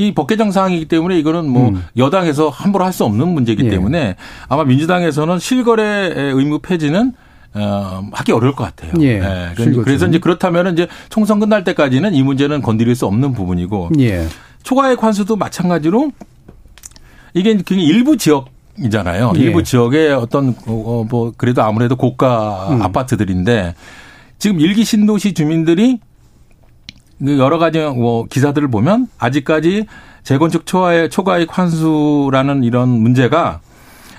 이 법 개정 사항이기 때문에 이거는 뭐 음. 여당에서 함부로 할 수 없는 문제이기 예. 때문에 아마 민주당에서는 실거래 의무 폐지는 어, 하기 어려울 것 같아요. 예. 예. 그래서 이제 그렇다면 이제 총선 끝날 때까지는 이 문제는 건드릴 수 없는 부분이고 예. 초과액 환수도 마찬가지로 이게 굉장히 일부 지역 이잖아요. 예. 일부 지역의 어떤 어, 뭐 그래도 아무래도 고가 음. 아파트들인데 지금 일기 신도시 주민들이 그 여러 가지 뭐 기사들을 보면 아직까지 재건축 초과의 초과익 환수라는 이런 문제가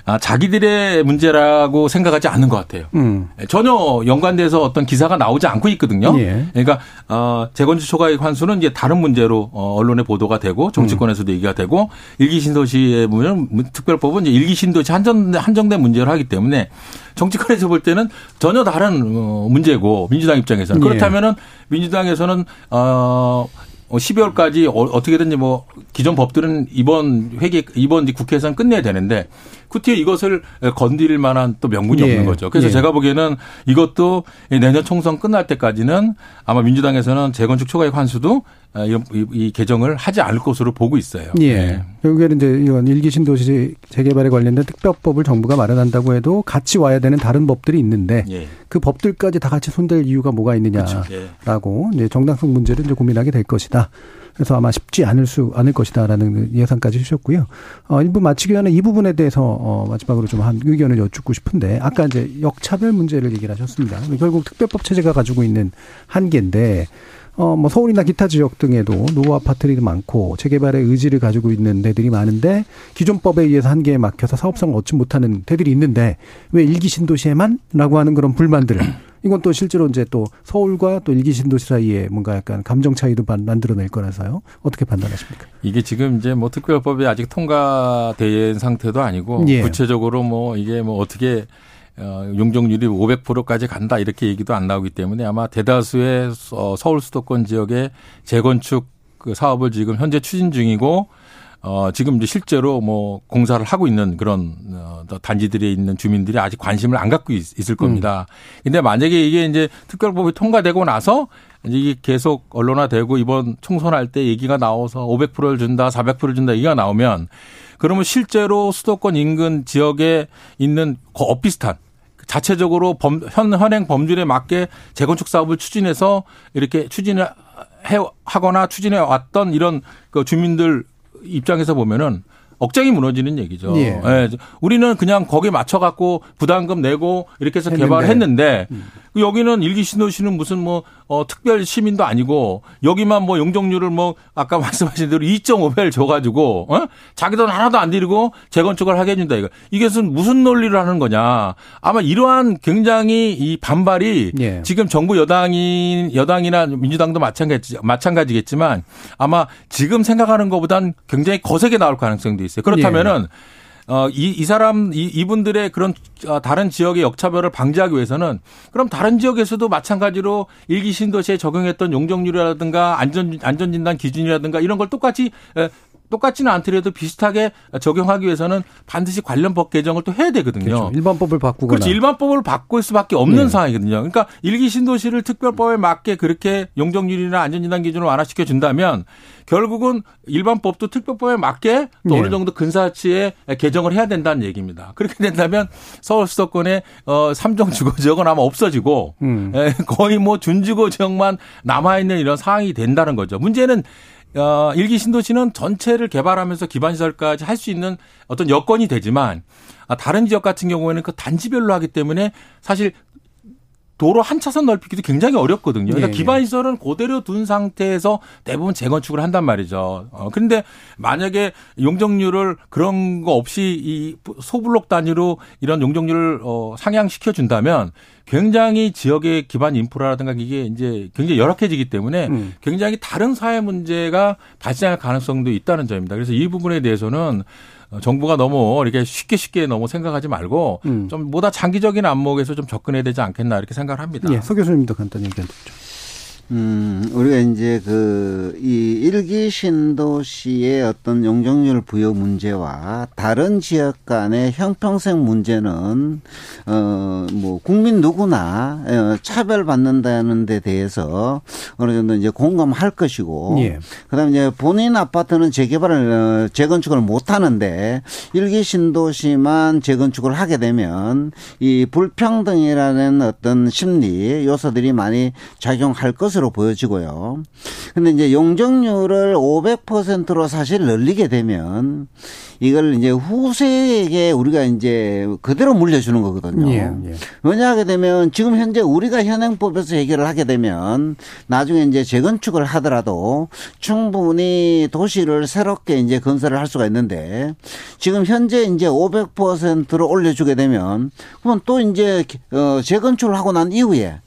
아, 자기들의 문제라고 생각하지 않는 것 같아요. 음. 전혀 연관돼서 어떤 기사가 나오지 않고 있거든요. 예. 그러니까 어, 재건축 초과익 환수는 이제 다른 문제로 어, 언론에 보도가 되고 정치권에서도 얘기가 되고 일기 신도시의 보면 특별법은 이제 일기 신도시 한정 한정된 문제로 하기 때문에 정치권에서 볼 때는 전혀 다른 어, 문제고 민주당 입장에서는 예. 그렇다면은 민주당에서는 어 12월까지 어떻게든지 뭐 기존 법들은 이번 회기 이번 국회에서는 끝내야 되는데 쿠티에 이것을 건드릴 만한 또 명분이 예. 없는 거죠. 그래서 예. 제가 보기에는 이것도 내년 총선 끝날 때까지는 아마 민주당에서는 재건축 초과익 환수도 아, 이, 이- 이 개정을 하지 않을 것으로 보고 있어요. 예. 네. 결국에는 이제 이건 일기 신도시 재개발에 관련된 특별법을 정부가 마련한다고 해도 같이 와야 되는 다른 법들이 있는데 예. 그 법들까지 다 같이 손댈 이유가 뭐가 예. 있느냐라고 이제 정당성 문제를 이제 고민하게 될 것이다. 그래서 아마 쉽지 않을 수 않을 것이다라는 예상까지 주셨고요. 어, 일부 마치기 전에 이 부분에 대해서 어, 마지막으로 좀 한 의견을 여쭙고 싶은데 아까 이제 역차별 문제를 얘기를 하셨습니다. 결국 특별법 체제가 가지고 있는 한계인데 어, 뭐 서울이나 기타 지역 등에도 노후 아파트들이 많고 재개발의 의지를 가지고 있는 데들이 많은데 기존 법에 의해서 한계에 막혀서 사업성을 얻지 못하는 데들이 있는데 왜 일기 신도시에만?라고 하는 그런 불만들. 이건 또 실제로 이제 또 서울과 또 일기 신도시 사이에 뭔가 약간 감정 차이도 만- 만들어낼 거라서요. 어떻게 판단하십니까? 이게 지금 이제 뭐 특별법이 아직 통과된 상태도 아니고 예. 구체적으로 뭐 이게 뭐 어떻게 어, 용적률이 500%까지 간다 이렇게 얘기도 안 나오기 때문에 아마 대다수의 서- 서울 수도권 지역의 재건축 그 사업을 지금 현재 추진 중이고 어, 지금 이제 실제로 뭐 공사를 하고 있는 그런 어, 단지들에 있는 주민들이 아직 관심을 안 갖고 있, 있을 겁니다. 근데 만약에 이게 이제 특별법이 통과되고 나서 이제 이게 계속 언론화되고 이번 총선할 때 얘기가 나와서 500%를 준다, 400%를 준다 얘기가 나오면 그러면 실제로 수도권 인근 지역에 있는 거 엇비슷한 자체적으로 범, 현, 현행 범준에 맞게 재건축 사업을 추진해서 이렇게 추진해 하거나 추진해 왔던 이런 그 주민들 입장에서 보면은 억장이 무너지는 얘기죠. 예. 예. 우리는 그냥 거기에 맞춰갖고 부담금 내고 이렇게 해서 했는데. 음. 개발을 했는데 여기는 일기 신도시는 무슨 뭐 어, 특별 시민도 아니고 여기만 뭐 용적률을 뭐 아까 *laughs* 말씀하신 대로 2.5배를 줘가지고 어? 자기 돈 하나도 안 들이고 재건축을 하게 해준다 이거 이게 무슨 무슨 논리를 하는 거냐 아마 이러한 굉장히 이 반발이 예. 지금 정부 여당이 여당이나 민주당도 마찬가지 마찬가지겠지만 아마 지금 생각하는 것보단 굉장히 거세게 나올 가능성도 있어요. 그렇다면은 어, 이, 이 사람, 이, 이분들의 그런 어, 다른 지역의 역차별을 방지하기 위해서는 그럼 다른 지역에서도 마찬가지로 일기 신도시에 적용했던 용적률이라든가 안전, 안전진단 기준이라든가 이런 걸 똑같이 에, 똑같지는 않더라도 비슷하게 적용하기 위해서는 반드시 관련 법 개정을 또 해야 되거든요. 그렇죠. 일반법을 바꾸거나. 그렇지 일반법을 바꿀 수밖에 없는 네. 상황이거든요. 그러니까 일기 신도시를 특별법에 맞게 그렇게 용적률이나 안전진단 기준을 완화시켜 준다면 결국은 일반법도 특별법에 맞게 또 네. 어느 정도 근사치에 개정을 해야 된다는 얘기입니다. 그렇게 된다면 서울 수도권의 어 3종 주거 지역은 아마 없어지고 음. 에, 거의 뭐 준주거 지역만 남아 있는 이런 상황이 된다는 거죠. 문제는 어, 일기 신도시는 전체를 개발하면서 기반시설까지 할 수 있는 어떤 여건이 되지만 아, 다른 지역 같은 경우에는 그 단지별로 하기 때문에 사실 도로 한 차선 넓히기도 굉장히 어렵거든요. 그러니까 예, 예. 기반시설은 그대로 둔 상태에서 대부분 재건축을 한단 말이죠. 어, 그런데 만약에 용적률을 그런 거 없이 이 소블록 단위로 이런 용적률을 어, 상향시켜 준다면 굉장히 지역의 기반 인프라라든가 이게 이제 굉장히 열악해지기 때문에 음. 굉장히 다른 사회 문제가 발생할 가능성도 있다는 점입니다. 그래서 이 부분에 대해서는 어, 정부가 너무 이렇게 쉽게 쉽게 너무 생각하지 말고 음. 좀 보다 장기적인 안목에서 좀 접근해야 되지 않겠나 이렇게 생각을 합니다. 예, 서 교수님도 간단히 의견 듣죠. 음, 우리가 이제 그, 이 일기 신도시의 어떤 용적률 부여 문제와 다른 지역 간의 형평성 문제는, 어, 뭐, 국민 누구나, 어, 차별받는다는 데 대해서 어느 정도 이제 공감할 것이고, 예. 그 다음에 이제 본인 아파트는 재개발을, 어, 재건축을 못 하는데, 일기 신도시만 재건축을 하게 되면, 이 불평등이라는 어떤 심리 요소들이 많이 작용할 것으로 것으로 보여지고요. 근데 이제 용적률을 500%로 사실 늘리게 되면 이걸 이제 후세에게 우리가 이제 그대로 물려주는 거거든요. 예, 예. 왜냐하게 되면 지금 현재 우리가 현행법에서 해결을 하게 되면 나중에 이제 재건축을 하더라도 충분히 도시를 새롭게 이제 건설을 할 수가 있는데 지금 현재 이제 500%로 올려주게 되면 그러면 또 이제 어 재건축을 하고 난 이후에 어,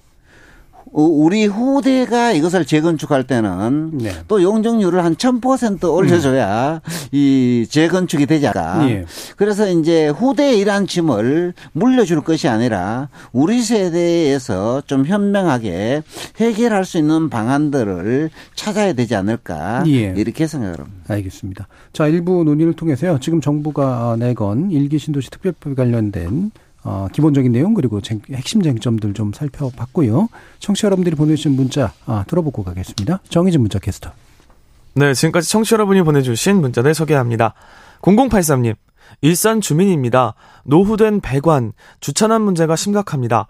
우리 후대가 이것을 재건축할 때는 네. 또 용적률을 한 1000% 올려줘야 이 재건축이 되지 않을까. 예. 그래서 이제 후대의 이러한 짐을 물려줄 것이 아니라 우리 세대에서 좀 현명하게 해결할 수 있는 방안들을 찾아야 되지 않을까. 예. 이렇게 생각을 합니다. 알겠습니다. 자, 일부 논의를 통해서요. 지금 정부가 내건 일기 신도시 특별법에 관련된 어, 기본적인 내용 그리고 쟁- 핵심 쟁점들 좀 살펴봤고요. 청취자 여러분들이 보내주신 문자 아, 들어보고 가겠습니다. 정희진 문자 캐스터. 네, 지금까지 청취자 여러분이 보내주신 문자들 소개합니다. 0083님, 일산 주민입니다. 노후된 배관, 주차난 문제가 심각합니다.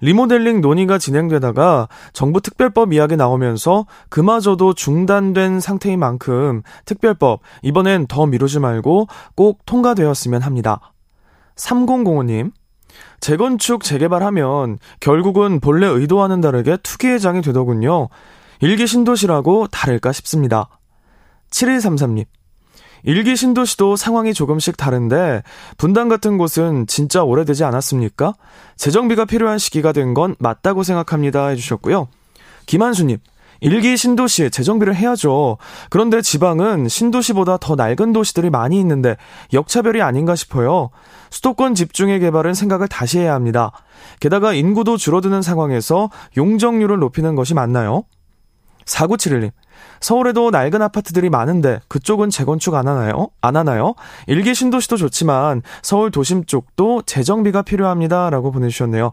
리모델링 논의가 진행되다가 정부 특별법 이야기 나오면서 그마저도 중단된 상태인 만큼 특별법 이번엔 더 미루지 말고 꼭 통과되었으면 합니다. 3005님, 재건축 재개발하면 결국은 본래 의도와는 다르게 투기의 장이 되더군요. 일기 신도시라고 다를까 싶습니다. 7133님. 일기 신도시도 상황이 조금씩 다른데 분당 같은 곳은 진짜 오래되지 않았습니까? 재정비가 필요한 시기가 된 건 맞다고 생각합니다 해주셨고요. 김한수님. 일기 신도시에 재정비를 해야죠. 그런데 지방은 신도시보다 더 낡은 도시들이 많이 있는데 역차별이 아닌가 싶어요. 수도권 집중의 개발은 생각을 다시 해야 합니다. 게다가 인구도 줄어드는 상황에서 용적률을 높이는 것이 맞나요? 4971님. 서울에도 낡은 아파트들이 많은데 그쪽은 재건축 안 하나요? 안 하나요? 일기 신도시도 좋지만 서울 도심 쪽도 재정비가 필요합니다. 라고 보내주셨네요.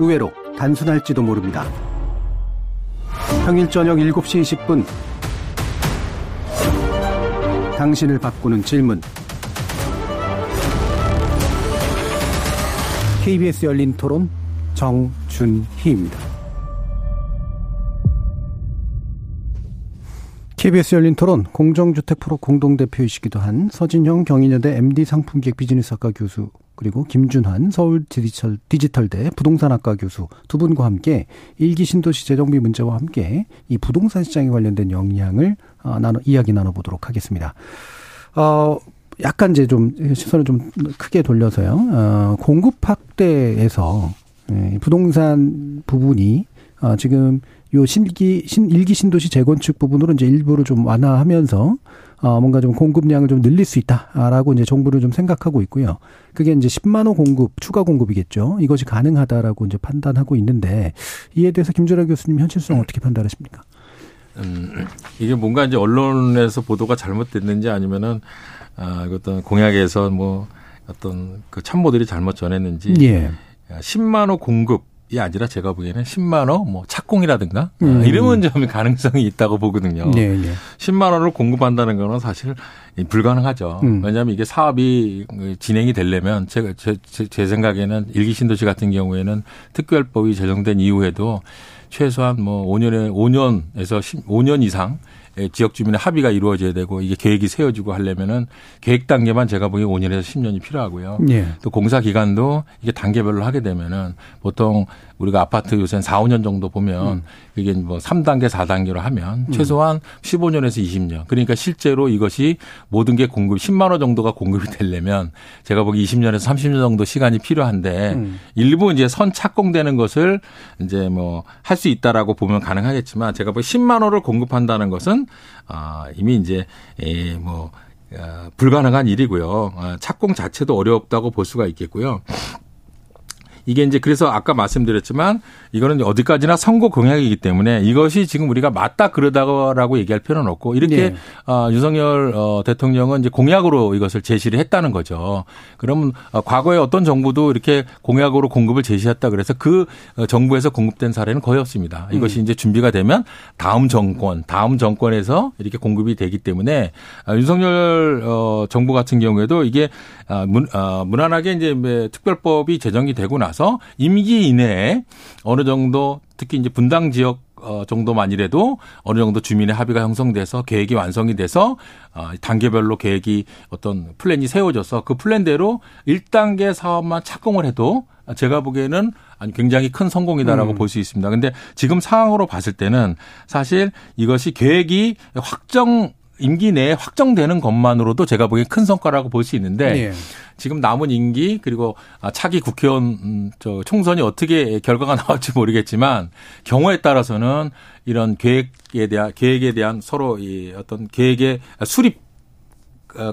의외로 단순할지도 모릅니다. 평일 저녁 7시 20분 당신을 바꾸는 질문 KBS 열린 토론 정준희입니다. KBS 열린 토론 공정주택 프로 공동대표이시기도 한 서진형 경인여대 MD 상품기획 비즈니스학과 교수 그리고 김준환 서울 디지털, 디지털대 부동산학과 교수 두 분과 함께 일기 신도시 재정비 문제와 함께 이 부동산 시장에 관련된 영향을 어, 나눠 이야기 나눠보도록 하겠습니다. 어, 약간 이제 좀 시선을 좀 크게 돌려서요. 어, 공급 확대에서 예, 부동산 부분이 어, 지금 요 신기 신 일기 신도시 재건축 부분으로 이제 일부를 좀 완화하면서 어 뭔가 좀 공급량을 좀 늘릴 수 있다라고 이제 정부를 좀 생각하고 있고요. 그게 이제 10만 호 공급 추가 공급이겠죠. 이것이 가능하다라고 이제 판단하고 있는데 이에 대해서 김준하 교수님 현실성 어떻게 판단하십니까? 음, 이게 뭔가 이제 언론에서 보도가 잘못됐는지 아니면은 아, 어떤 공약에서 뭐 어떤 그 참모들이 잘못 전했는지 예. 10만 호 공급 이 아니라 제가 보기에는 10만 호뭐 착공이라든가 음. 아, 이러면 좀 *laughs* 가능성이 있다고 보거든요. 네, 네. 10만 원을 공급한다는 거는 사실 불가능하죠. 음. 왜냐하면 이게 사업이 진행이 되려면 제가 제, 제, 제 생각에는 일기 신도시 같은 경우에는 특별법이 제정된 이후에도 최소한 뭐 5년에 5년에서 10, 5년 이상 지역 주민의 합의가 이루어져야 되고 이게 계획이 세워지고 하려면은 계획 단계만 제가 보기에 5년에서 10년이 필요하고요. 예. 또 공사 기간도 이게 단계별로 하게 되면은 보통 우리가 아파트 요새는 4, 5년 정도 보면 이게 뭐 3단계, 4단계로 하면 최소한 15년에서 20년. 그러니까 실제로 이것이 모든 게 공급 10만 원 정도가 공급이 되려면 제가 보기 20년에서 30년 정도 시간이 필요한데 음. 일부 이제 선 착공되는 것을 이제 뭐 할 수 있다라고 보면 가능하겠지만 제가 보기 10만 원을 공급한다는 것은 아 이미 이제 에뭐 어, 불가능한 일이고요. 어, 착공 자체도 어렵다고 볼 수가 있겠고요. 이게 이제 그래서 아까 말씀드렸지만 이거는 어디까지나 선거 공약이기 때문에 이것이 지금 우리가 맞다 그러다라고 얘기할 필요는 없고 이렇게 네. 어, 윤석열 어, 대통령은 이제 공약으로 이것을 제시를 했다는 거죠. 그러면 어, 과거에 어떤 정부도 이렇게 공약으로 공급을 제시했다 그래서 그 어, 정부에서 공급된 사례는 거의 없습니다. 이것이 이제 준비가 되면 다음 정권, 다음 정권에서 이렇게 공급이 되기 때문에 아, 윤석열 어, 정부 같은 경우에도 이게 아, 문, 아, 무난하게 이제 뭐 특별법이 제정이 되고 나서 임기 이내에 어느 정도 특히 이제 분당 지역 어, 정도만이라도 어느 정도 주민의 합의가 형성돼서 계획이 완성이 돼서 어, 단계별로 계획이 어떤 플랜이 세워져서 그 플랜대로 1단계 사업만 착공을 해도 제가 보기에는 아니 굉장히 큰 성공이다라고 음. 볼수 있습니다. 근데 지금 상황으로 봤을 때는 사실 이것이 계획이 확정 임기 내에 확정되는 것만으로도 제가 보기엔 큰 성과라고 볼 수 있는데 예. 지금 남은 임기 그리고 아, 차기 국회의원 음, 저 총선이 어떻게 결과가 *laughs* 나올지 모르겠지만 경우에 따라서는 이런 계획에 대한 계획에 대한 서로 이 어떤 계획의 수립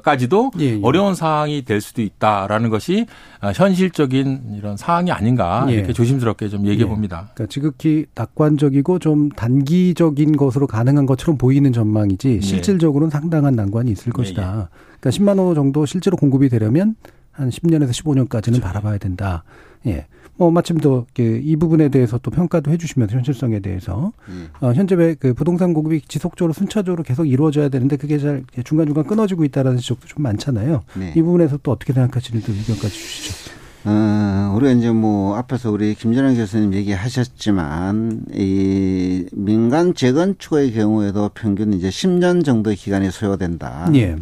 까지도 예, 예. 어려운 상황이 될 수도 있다라는 것이 아, 현실적인 이런 상황이 아닌가 예. 이렇게 조심스럽게 좀 얘기해 예. 봅니다. 그러니까 지극히 낙관적이고 좀 단기적인 것으로 가능한 것처럼 보이는 전망이지 실질적으로는 상당한 난관이 있을 것이다. 그러니까 10만 호 정도 실제로 공급이 되려면 한 10년에서 15년까지는 바라봐야 된다. 예. 뭐 마침 또이 부분에 대해서 또 평가도 해주시면서 현실성에 대해서 어, 현재 왜그 부동산 공급이 지속적으로 순차적으로 계속 이루어져야 되는데 그게 잘 중간 중간 끊어지고 있다라는 지적도 좀 많잖아요. 네. 이 부분에서 또 어떻게 생각하시는지 의견까지 주시죠. 어, 우리가 이제 뭐 앞에서 우리 김전영 교수님 얘기하셨지만 이 민간 재건축의 경우에도 평균 이제 10년 정도 기간이 소요된다. 예.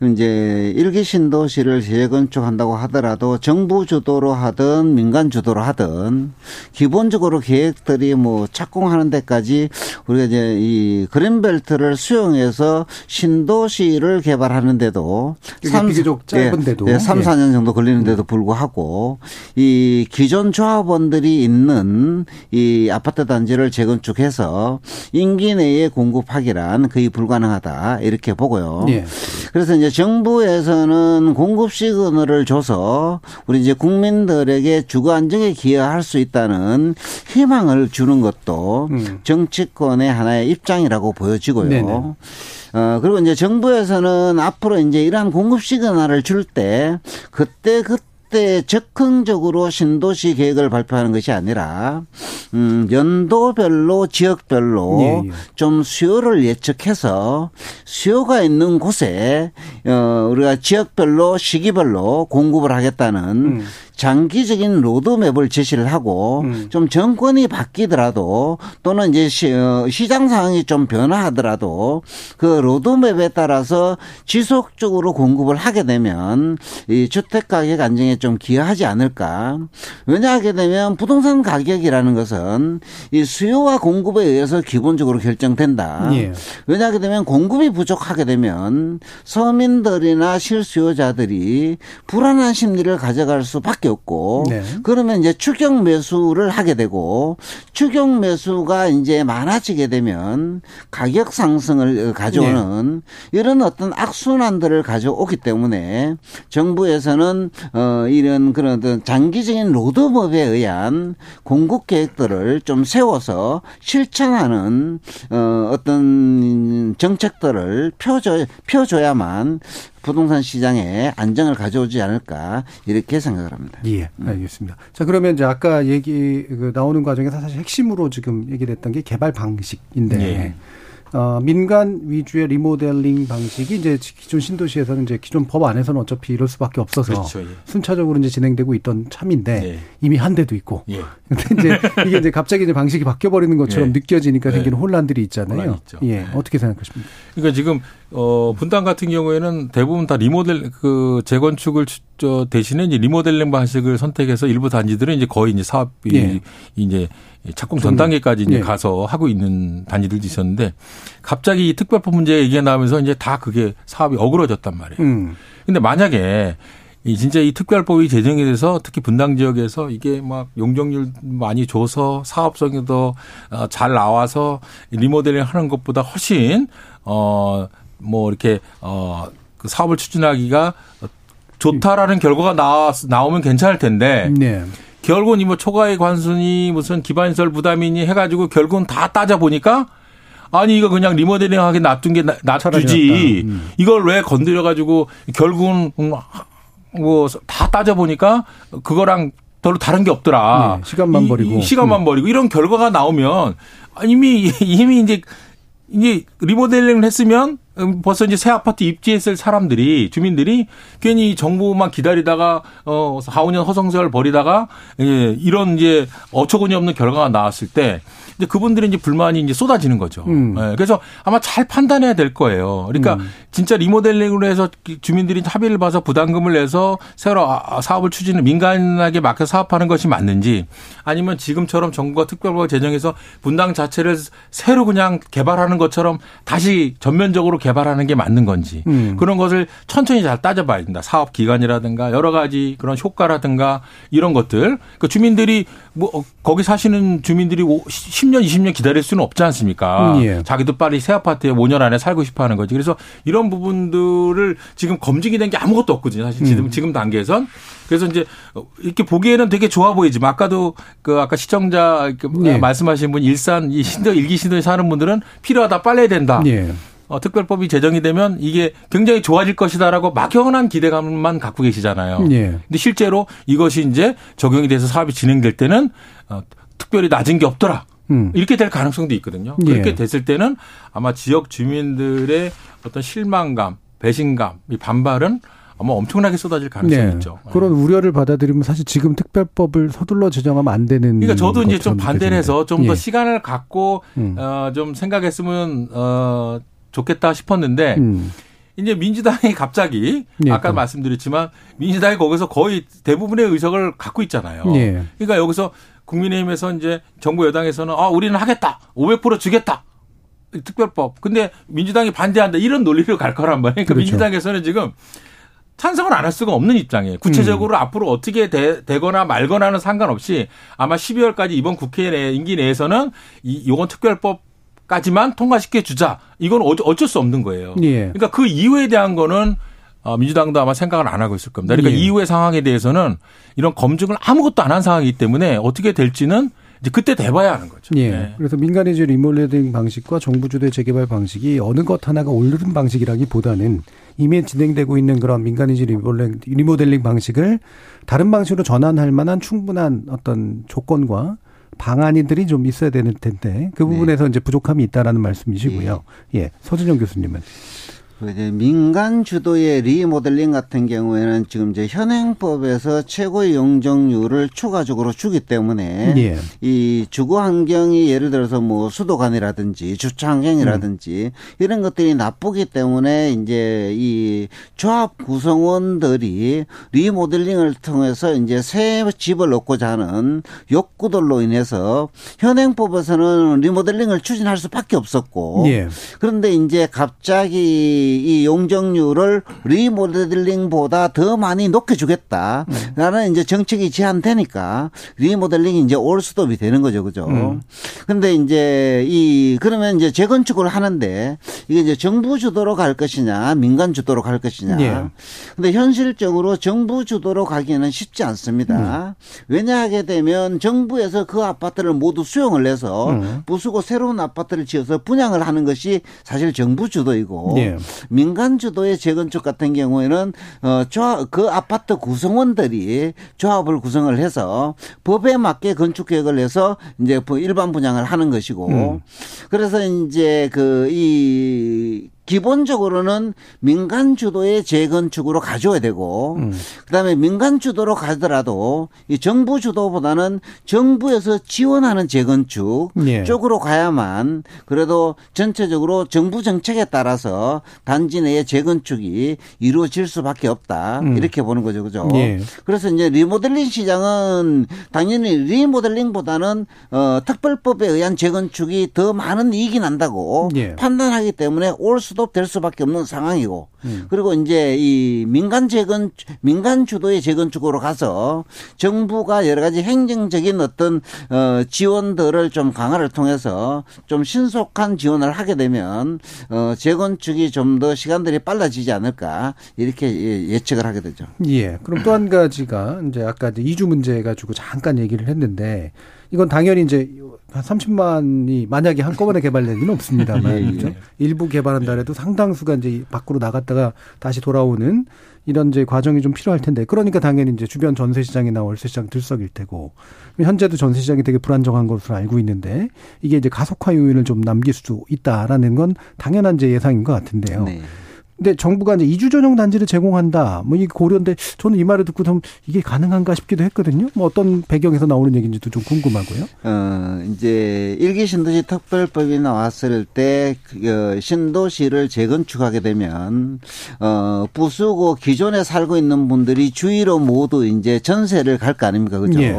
그럼 이제 일기 신도시를 재건축한다고 하더라도 정부 주도로 하든 민간 주도로 하든 기본적으로 계획들이 뭐 착공하는 데까지 우리가 이제 이 그린벨트를 수용해서 신도시를 개발하는데도 이게 삼- 비교적 짧은데도. 예, 예, 3, 예. 4년 정도 걸리는데도 불구하고 이 기존 조합원들이 있는 이 아파트 단지를 재건축해서 임기 내에 공급하기란 거의 불가능하다 이렇게 보고요. 예. 그래서 이제 정부에서는 공급 시그널을 줘서 우리 이제 국민들에게 주거 안정에 기여할 수 있다는 희망을 주는 것도 음. 정치권의 하나의 입장이라고 보여지고요. 네네. 어, 그리고 이제 정부에서는 앞으로 이제 이러한 공급 시그널을 줄 때 그때 그때 적극적으로 신도시 계획을 발표하는 것이 아니라 음, 연도별로 지역별로 예, 예. 좀 수요를 예측해서 수요가 있는 곳에 어, 우리가 지역별로 시기별로 공급을 하겠다는 음. 장기적인 로드맵을 제시를 하고 음. 좀 정권이 바뀌더라도 또는 이제 시, 어, 시장 상황이 좀 변화하더라도 그 로드맵에 따라서 지속적으로 공급을 하게 되면 이 주택 가격 안정에 좀 기여하지 않을까. 왜냐하게 되면 부동산 가격이라는 것은 이 수요와 공급에 의해서 기본적으로 결정된다. 예. 왜냐하게 되면 공급이 부족하게 되면 서민들이나 실수요자들이 불안한 심리를 가져갈 수밖에 없고 네. 그러면 이제 추격 매수를 하게 되고 추격 매수가 이제 많아지게 되면 가격 상승을 가져오는 이런 어떤 악순환들을 가져오기 때문에 정부에서는 어 이런 그런 어떤 장기적인 로드맵에 의한 공급 계획들을 좀 세워서 실천하는 어 어떤 정책들을 펴줘 펴줘야만 부동산 시장에 안정을 가져오지 않을까 이렇게 생각을 합니다. 예, 알겠습니다. 자, 그러면 이제 아까 얘기 그 나오는 과정에서 사실 핵심으로 지금 얘기를 했던 게 개발 방식인데 예. 어, 민간 위주의 리모델링 방식이 이제 기존 신도시에서는 이제 기존 법 안에서는 어차피 이럴 수밖에 없어서 그렇죠. 예. 순차적으로 이제 진행되고 있던 참인데 예. 이미 한 대도 있고. 예. *laughs* 근데 이제 이게 이제 갑자기 이제 방식이 바뀌어 버리는 것처럼 예. 느껴지니까 예. 생기는 혼란들이 있잖아요. 예, 예. 어떻게 생각하십니까? 그러니까 지금 어 분당 같은 경우에는 대부분 다 리모델 그 재건축을 주- 저 대신에 이제 리모델링 방식을 선택해서 일부 단지들은 이제 거의 이제 사업이 예. 이제 착공 전 단계까지 이제 예. 가서 하고 있는 단지들도 있었는데 갑자기 이 특별법 문제 얘기가 나오면서 이제 다 그게 사업이 어그러졌단 말이에요. 음. 근데 만약에 이 진짜 이 특별법이 제정이 돼서 특히 분당 지역에서 이게 막 용적률 많이 줘서 사업성이 더 어, 잘 나와서 리모델링 하는 것보다 훨씬 어 뭐 이렇게 어그 사업을 추진하기가 좋다라는 결과가 나 나오면 괜찮을 텐데 네. 결국은 이뭐 초과의 관순이 무슨 기반시설 부담이니 해가지고 결국은 다 따져 보니까 아니 이거 그냥 리모델링하게 놔둔 게 나- 놔두지 음. 이걸 왜 건드려 가지고 결국은 뭐 다 따져 보니까 그거랑 별로 다른 게 없더라. 네, 시간만 이- 버리고. 이 시간만 음. 버리고 이런 결과가 나오면 이미 이미 이제 이제 리모델링을 했으면 음, 벌써 이제 새 아파트 입지했을 사람들이 주민들이 괜히 정부만 기다리다가 어 4, 5년 허송세월 벌이다가 예, 이런 이제 어처구니 없는 결과가 나왔을 때 이제 그분들이 이제 불만이 이제 쏟아지는 거죠. 음. 예, 그래서 아마 잘 판단해야 될 거예요. 그러니까 음. 진짜 리모델링으로 해서 주민들이 합의를 봐서 부담금을 내서 새로 아- 사업을 추진을 민간하게 맡겨 사업하는 것이 맞는지 아니면 지금처럼 정부가 특별법 제정해서 분당 자체를 새로 그냥 개발하는 것처럼 다시 전면적으로 개발하는 게 맞는 건지 음. 그런 것을 천천히 잘 따져봐야 된다. 사업 기간이라든가 여러 가지 그런 효과라든가 이런 것들. 그 주민들이 뭐 어, 거기 사시는 주민들이 10년, 20년 기다릴 수는 없지 않습니까? 음, 예. 자기도 빨리 새 아파트에 5년 안에 살고 싶어 하는 거지. 그래서 이런 부분들을 지금 검증이 된 게 아무것도 없거든요. 사실 지금, 지금 단계에선. 그래서 이제 이렇게 보기에는 되게 좋아 보이지만 아까도 그 아까 시청자 그 예. 말씀하신 분 일산 이 신도 일기 신도에 사는 분들은 필요하다 빨리 해야 된다. 예. 어, 특별법이 제정이 되면 이게 굉장히 좋아질 것이다라고 막연한 기대감만 갖고 계시잖아요. 예. 근데 실제로 이것이 이제 적용이 돼서 사업이 진행될 때는 어, 특별히 낮은 게 없더라. 음. 이렇게 될 가능성도 있거든요. 예. 그렇게 됐을 때는 아마 지역 주민들의 어떤 실망감, 배신감, 이 반발은 아마 엄청나게 쏟아질 가능성이 있죠. 네. 그런 우려를 받아들이면 사실 지금 특별법을 서둘러 제정하면 안 되는. 그러니까 저도 이제 좀 반대를 해서 좀더 예. 시간을 갖고 음. 어, 좀 생각했으면 어, 좋겠다 싶었는데 음. 이제 민주당이 갑자기 예, 아까 또. 말씀드렸지만 민주당이 거기서 거의 대부분의 의석을 갖고 있잖아요. 예. 그러니까 여기서 국민의힘에서 이제 정부 여당에서는 아 우리는 하겠다 500% 주겠다 특별법 근데 민주당이 반대한다 이런 논리로 갈 거란 말이에요. 그러니까 그렇죠. 민주당에서는 지금 찬성을 안 할 수가 없는 입장이에요. 음. 구체적으로 앞으로 어떻게 되, 되거나 말거나는 상관없이 아마 12월까지 이번 국회 내 임기 내에서는 이 요건 특별법 까지만 통과시켜 주자. 이건 어쩔 수 없는 거예요. 예. 그러니까 그 이후에 대한 거는 어, 민주당도 아마 생각을 안 하고 있을 겁니다. 그러니까 예. 이후의 상황에 대해서는 이런 검증을 아무것도 안 한 상황이기 때문에 어떻게 될지는 이제 그때 돼봐야 하는 거죠. 예. 네. 그래서 민간의 주 리모델링 방식과 정부 주도의 재개발 방식이 어느 것 하나가 오르는 방식이라기보다는 이미 진행되고 있는 그런 민간의 주 리모델링, 리모델링 방식을 다른 방식으로 전환할 만한 충분한 어떤 조건과 방안이들이 좀 있어야 되는 텐데 그 부분에서 이제 부족함이 있다라는 말씀이시고요. 예. 서준영 교수님은. 그 이제 민간 주도의 리모델링 같은 경우에는 지금 이제 현행법에서 최고의 용적률을 추가적으로 주기 때문에 예. 이 주거 환경이 예를 들어서 뭐 수도관이라든지 주차 환경이라든지 이런 것들이 나쁘기 때문에 이제 이 조합 구성원들이 리모델링을 통해서 이제 새 집을 얻고자 하는 욕구들로 인해서 현행법에서는 리모델링을 추진할 수밖에 없었고 예. 그런데 이제 갑자기 이 용적률을 리모델링보다 더 많이 높여주겠다 라는 이제 정책이 제한되니까 리모델링이 이제 올 수도이 되는 거죠, 그죠? 음. 근데 이제 이 그러면 이제 재건축을 하는데 이게 이제 정부 주도로 갈 것이냐, 민간 주도로 갈 것이냐. 예. 근데 현실적으로 정부 주도로 가기에는 쉽지 않습니다. 왜냐 하게 되면 정부에서 그 아파트를 모두 수용을 해서 음. 부수고 새로운 아파트를 지어서 분양을 하는 것이 사실 정부 주도이고 예. 민간 주도의 재건축 같은 경우에는 어 조합 그 아파트 구성원들이 조합을 구성을 해서 법에 맞게 건축 계획을 해서 이제 부- 일반 분양을 하는 것이고 음. 그래서 이제 그이 기본적으로는 민간 주도의 재건축으로 가져야 되고 음. 그다음에 민간 주도로 가더라도 이 정부 주도보다는 정부에서 지원하는 재건축 예. 쪽으로 가야만 그래도 전체적으로 정부 정책에 따라서 단지 내의 재건축이 이루어질 수밖에 없다 음. 이렇게 보는 거죠, 그죠? 예. 그래서 이제 리모델링 시장은 당연히 리모델링보다는 어 특별법에 의한 재건축이 더 많은 이익이 난다고 예. 판단하기 때문에 올수 도 스톱될 수밖에 없는 상황이고 그리고 이제 이 민간 재건 민간 주도의 재건축으로 가서 정부가 여러 가지 행정적인 어떤 어 지원들을 좀 강화를 통해서 좀 신속한 지원을 하게 되면 어 재건축이 좀 더 시간들이 빨라지지 않을까 이렇게 예- 예측을 하게 되죠. 예. 그럼 또 한 가지가 이제 아까 이제 이주 문제 가지고 잠깐 얘기를 했는데 이건 당연히 이제 한 30만이 만약에 한꺼번에 개발될 리는 없습니다만 *laughs* 예, 예. 그렇죠? 일부 개발한다 해도 상당수가 이제 밖으로 나갔다가 다시 돌아오는 이런 이제 과정이 좀 필요할 텐데 그러니까 당연히 이제 주변 전세 시장이나 월세 시장 들썩일 테고 현재도 전세 시장이 되게 불안정한 것으로 알고 있는데 이게 이제 가속화 요인을 좀 남길 수도 있다라는 건 당연한 이제 예상인 것 같은데요. 네. 근데 정부가 이제 이주 전용 단지를 제공한다. 뭐 이 고려인데 저는 이 말을 듣고 좀 이게 가능한가 싶기도 했거든요. 뭐 어떤 배경에서 나오는 얘기인지도 좀 궁금하고요. 어, 이제 일기 신도시 특별법이 나왔을 때, 그, 신도시를 재건축하게 되면, 어, 부수고 기존에 살고 있는 분들이 주위로 모두 이제 전세를 갈 거 아닙니까? 그죠? 예.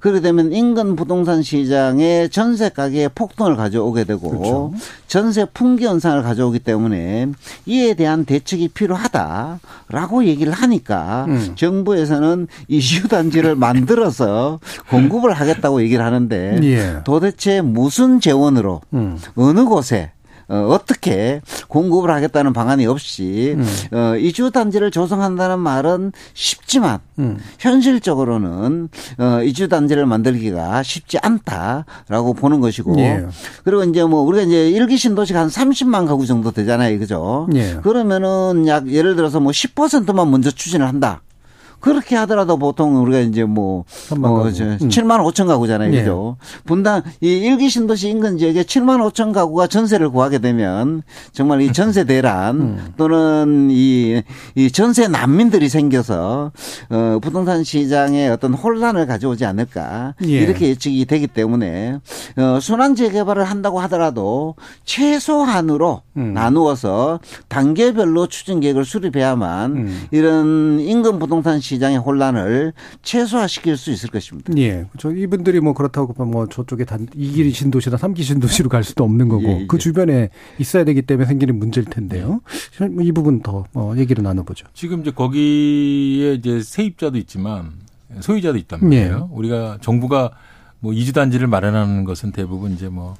그렇게 되면 인근 부동산 시장에 전세 가격의 폭등을 가져오게 되고, 그렇죠. 전세 풍기 현상을 가져오기 때문에 이에 대한 대책이 필요하다라고 얘기를 하니까 음. 정부에서는 이주 단지를 *laughs* 만들어서 공급을 하겠다고 얘기를 하는데 예. 도대체 무슨 재원으로 음. 어느 곳에 어, 어떻게 공급을 하겠다는 방안이 없이 음. 어, 이주 단지를 조성한다는 말은 쉽지만 음. 현실적으로는 어, 이주 단지를 만들기가 쉽지 않다라고 보는 것이고 예. 그리고 이제 뭐 우리가 이제 일기 신도시가 한 30만 가구 정도 되잖아요, 그죠? 예. 그러면은 약 예를 들어서 뭐 10%만 먼저 추진을 한다. 그렇게 하더라도 보통 우리가 이제 뭐, 어, 음. 7만 5천 가구잖아요. 예. 그죠? 분당, 이 일기 신도시 인근 지역에 7만 5천 가구가 전세를 구하게 되면 정말 이 전세 대란 *laughs* 음. 또는 이, 이 전세 난민들이 생겨서 어, 부동산 시장에 어떤 혼란을 가져오지 않을까. 예. 이렇게 예측이 되기 때문에 어, 순환 재개발을 한다고 하더라도 최소한으로 음. 나누어서 단계별로 추진 계획을 수립해야만 음. 이런 인근 부동산 시 장의 혼란을 최소화시킬 수 있을 것입니다. 예. 저 이분들이 뭐 그렇다고 뭐 저쪽에 단 2기 신도시나 3기 신도시로 갈 수도 없는 거고 예, 예. 그 주변에 있어야 되기 때문에 생기는 문제일 텐데요. 이 부분 더 어, 얘기를 나눠보죠. 지금 이제 거기에 이제 세입자도 있지만 소유자도 있단 말이에요. 우리가 정부가 뭐 이주 단지를 마련하는 것은 대부분 이제 뭐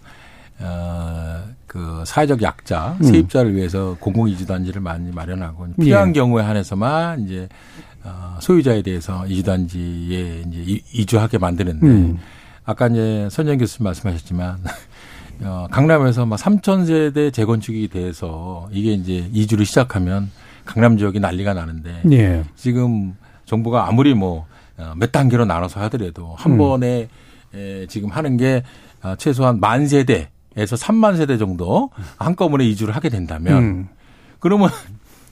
어, 그 사회적 약자 음. 세입자를 위해서 공공 이주 단지를 많이 마련하고 필요한 예. 경우에 한해서만 이제 어, 소유자에 대해서 이주 단지에 이제 이- 이주하게 만드는데 음. 아까 이제 선영 교수님 말씀하셨지만 *laughs* 어, 강남에서 막 3천 세대 재건축이 돼서 이게 이제 이주를 시작하면 강남 지역이 난리가 나는데 예. 지금 정부가 아무리 뭐 몇 단계로 나눠서 하더라도 한 음. 번에 에, 지금 하는 게 아, 최소한 만 세대에서 3만 세대 정도 한꺼번에 이주를 하게 된다면 음. 그러면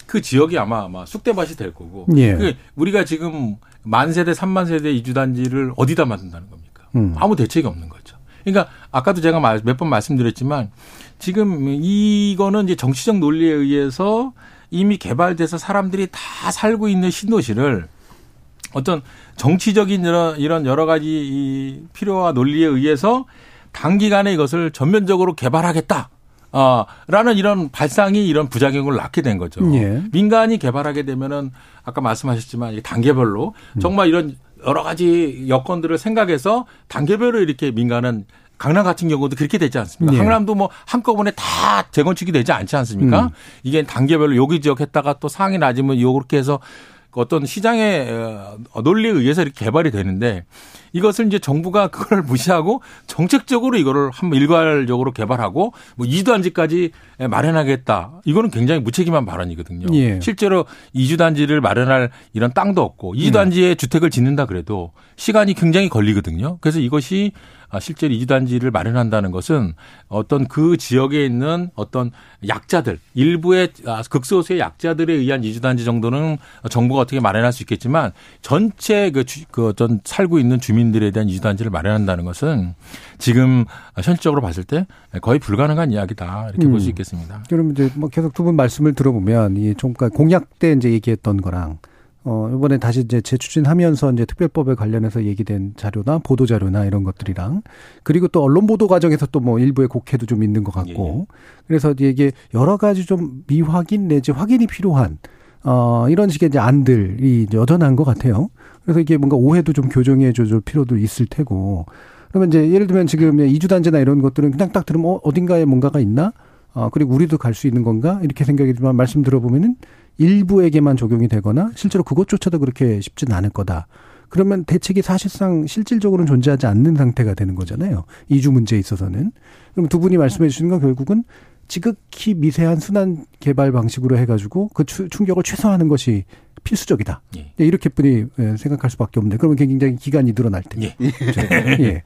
그 지역이 아마 아마 쑥대밭이 될 거고 예. 그 우리가 지금 만 세대, 3만 세대 이주 단지를 어디다 만든다는 겁니까? 음. 아무 대책이 없는 거죠. 그러니까 아까도 제가 몇 번 말씀드렸지만 지금 이거는 이제 정치적 논리에 의해서 이미 개발돼서 사람들이 다 살고 있는 신도시를 어떤 정치적인 이런, 이런 여러 가지 이 필요와 논리에 의해서 단기간에 이것을 전면적으로 개발하겠다. 아, 라는 이런 발상이 이런 부작용을 낳게 된 거죠. 예. 민간이 개발하게 되면은 아까 말씀하셨지만 단계별로 정말 이런 여러 가지 여건들을 생각해서 단계별로 이렇게 민간은 강남 같은 경우도 그렇게 되지 않습니까? 예. 강남도 뭐 한꺼번에 다 재건축이 되지 않지 않습니까? 음. 이게 단계별로 여기 지역 했다가 또 상이 낮으면 요렇게 해서 어떤 시장의 어, 논리에 의해서 이렇게 개발이 되는데 이것을 이제 정부가 *laughs* 그걸 무시하고 정책적으로 이거를 한번 일괄적으로 개발하고 뭐 이주단지까지 마련하겠다. 이거는 굉장히 무책임한 발언이거든요. 예. 실제로 이주단지를 마련할 이런 땅도 없고 이주단지에 주택을 짓는다 그래도 시간이 굉장히 걸리거든요. 그래서 이것이 아, 실제로 이주단지를 마련한다는 것은 어떤 그 지역에 있는 어떤 약자들 일부의 아, 극소수의 약자들에 의한 이주단지 정도는 정부가 어떻게 마련할 수 있겠지만 전체 그, 주, 그 어떤 살고 있는 주민 들에 대한 이주단지를 마련한다는 것은 지금 현실적으로 봤을 때 거의 불가능한 이야기다 이렇게 볼수 음. 있겠습니다. 그럼 이제 뭐 계속 두 분 말씀을 들어보면 이 좀까 공약 때 이제 얘기했던 거랑 어, 이번에 다시 이제 재추진하면서 이제 특별법에 관련해서 얘기된 자료나 보도 자료나 이런 것들이랑 그리고 또 언론 보도 과정에서 또 뭐 일부의 곡해도 좀 있는 것 같고 예. 그래서 이게 여러 가지 좀 미확인 내지 확인이 필요한 어, 이런 식의 이제 안들이 여전한 것 같아요. 그래서 이게 뭔가 오해도 좀 교정해 줄 필요도 있을 테고 그러면 이제 예를 들면 지금 이주단지나 이런 것들은 그냥 딱 들으면 어, 어딘가에 뭔가가 있나? 어, 그리고 우리도 갈 수 있는 건가? 이렇게 생각이 들지만 말씀 들어보면은 일부에게만 적용이 되거나 실제로 그것조차도 그렇게 쉽지는 않을 거다. 그러면 대책이 사실상 실질적으로는 존재하지 않는 상태가 되는 거잖아요. 이주 문제에 있어서는. 그럼 두 분이 말씀해 주시는 건 결국은 지극히 미세한 순환 개발 방식으로 해가지고 그 추- 충격을 최소화하는 것이 필수적이다. 예. 네, 이렇게 분이 예, 생각할 수밖에 없는데 그러면 굉장히 기간이 늘어날 텐데. 예. 예.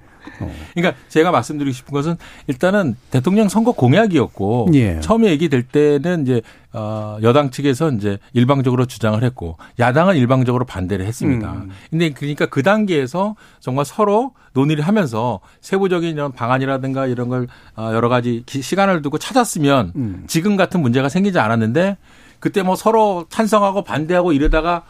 그러니까 제가 말씀드리고 싶은 것은 일단은 대통령 선거 공약이었고 예. 처음에 얘기될 때는 이제 어 여당 측에서 이제 일방적으로 주장을 했고 야당은 일방적으로 반대를 했습니다. 음. 근데 그러니까 그 단계에서 정말 서로 논의를 하면서 세부적인 이런 방안이라든가 이런 걸 어, 여러 가지 기- 시간을 두고 찾았으면 음. 지금 같은 문제가 생기지 않았는데 그때 뭐 서로 찬성하고 반대하고 이러다가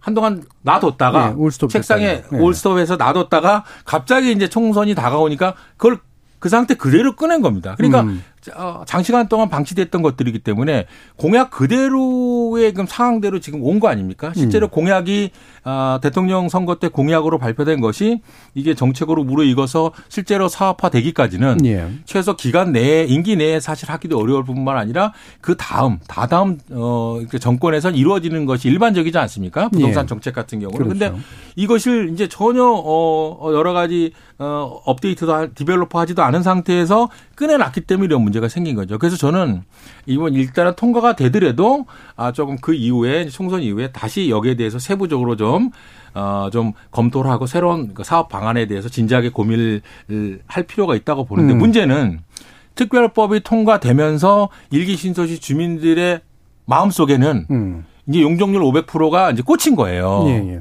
한동안 놔뒀다가 네, 책상에. 네. 올스톱에서 놔뒀다가 갑자기 이제 총선이 다가오니까 그걸 그 상태 그대로 꺼낸 겁니다. 그러니까 음. 어, 장시간 동안 방치됐던 것들이기 때문에 공약 그대로의 그럼 상황대로 지금 온 거 아닙니까? 음. 실제로 공약이 아, 대통령 선거 때 공약으로 발표된 것이 이게 정책으로 무르익어서 실제로 사업화되기까지는 예. 최소 기간 내에 임기 내에 사실 하기도 어려울 뿐만 아니라 그 다음 다다음 어 정권에서 이루어지는 것이 일반적이지 않습니까? 부동산 예. 정책 같은 경우는. 근데 그렇죠. 이것을 이제 전혀 어 어, 여러 가지 어 업데이트도 할- 디벨로퍼 하지도 않은 상태에서 꺼내놨기 때문에 이런 문제 가 생긴 거죠. 그래서 저는 이번 일단은 통과가 되더라도 아 조금 그 이후에 총선 이후에 다시 여기에 대해서 세부적으로 좀 어, 좀 검토를 하고 새로운 그 사업 방안에 대해서 진지하게 고민을 할 필요가 있다고 보는데 음. 문제는 특별법이 통과되면서 일기 신도시 주민들의 마음 속에는 음. 이제 용적률 500%가 이제 꽂힌 거예요. 예, 예.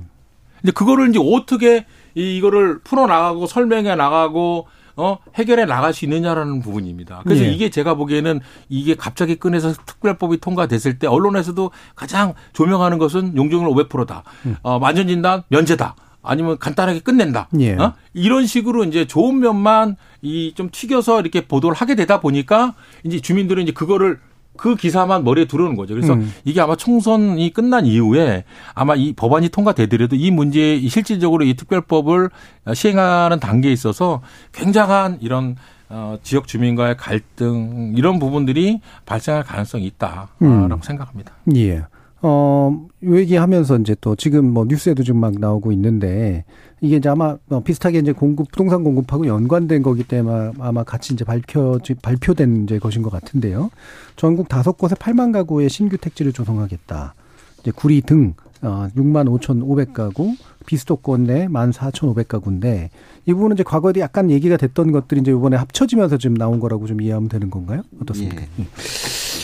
근데 그거를 이제 어떻게 이- 이거를 풀어 나가고 설명해 나가고 어 해결해 나갈 수 있느냐라는 부분입니다. 그래서 예. 이게 제가 보기에는 이게 갑자기 꺼내서 특별법이 통과됐을 때 언론에서도 가장 조명하는 것은 용적률 500%다. 어 만전 진단 면제다. 아니면 간단하게 끝낸다. 예. 어? 이런 식으로 이제 좋은 면만 이 좀 튀겨서 이렇게 보도를 하게 되다 보니까 이제 주민들은 이제 그거를 그 기사만 머리에 들어오는 거죠. 그래서 음. 이게 아마 총선이 끝난 이후에 아마 이 법안이 통과되더라도 이 문제에 실질적으로 이 특별법을 시행하는 단계에 있어서 굉장한 이런 어, 지역 주민과의 갈등 이런 부분들이 발생할 가능성이 있다라고 음. 생각합니다. 예. 어, 요 얘기하면서 이제 또 지금 뭐 뉴스에도 좀 막 나오고 있는데 이게 이제 아마 어, 비슷하게 이제 공급, 부동산 공급하고 연관된 거기 때문에 아마 같이 이제 밝혀, 발표된 이제 것인 것 같은데요. 전국 다섯 곳에 8만 가구의 신규 택지를 조성하겠다. 이제 구리 등, 어, 6만 5,500가구, 비수도권 내 1만 4,500가구인데 이 부분은 이제 과거에도 약간 얘기가 됐던 것들이 이제 이번에 합쳐지면서 지금 나온 거라고 좀 이해하면 되는 건가요? 어떻습니까? 예.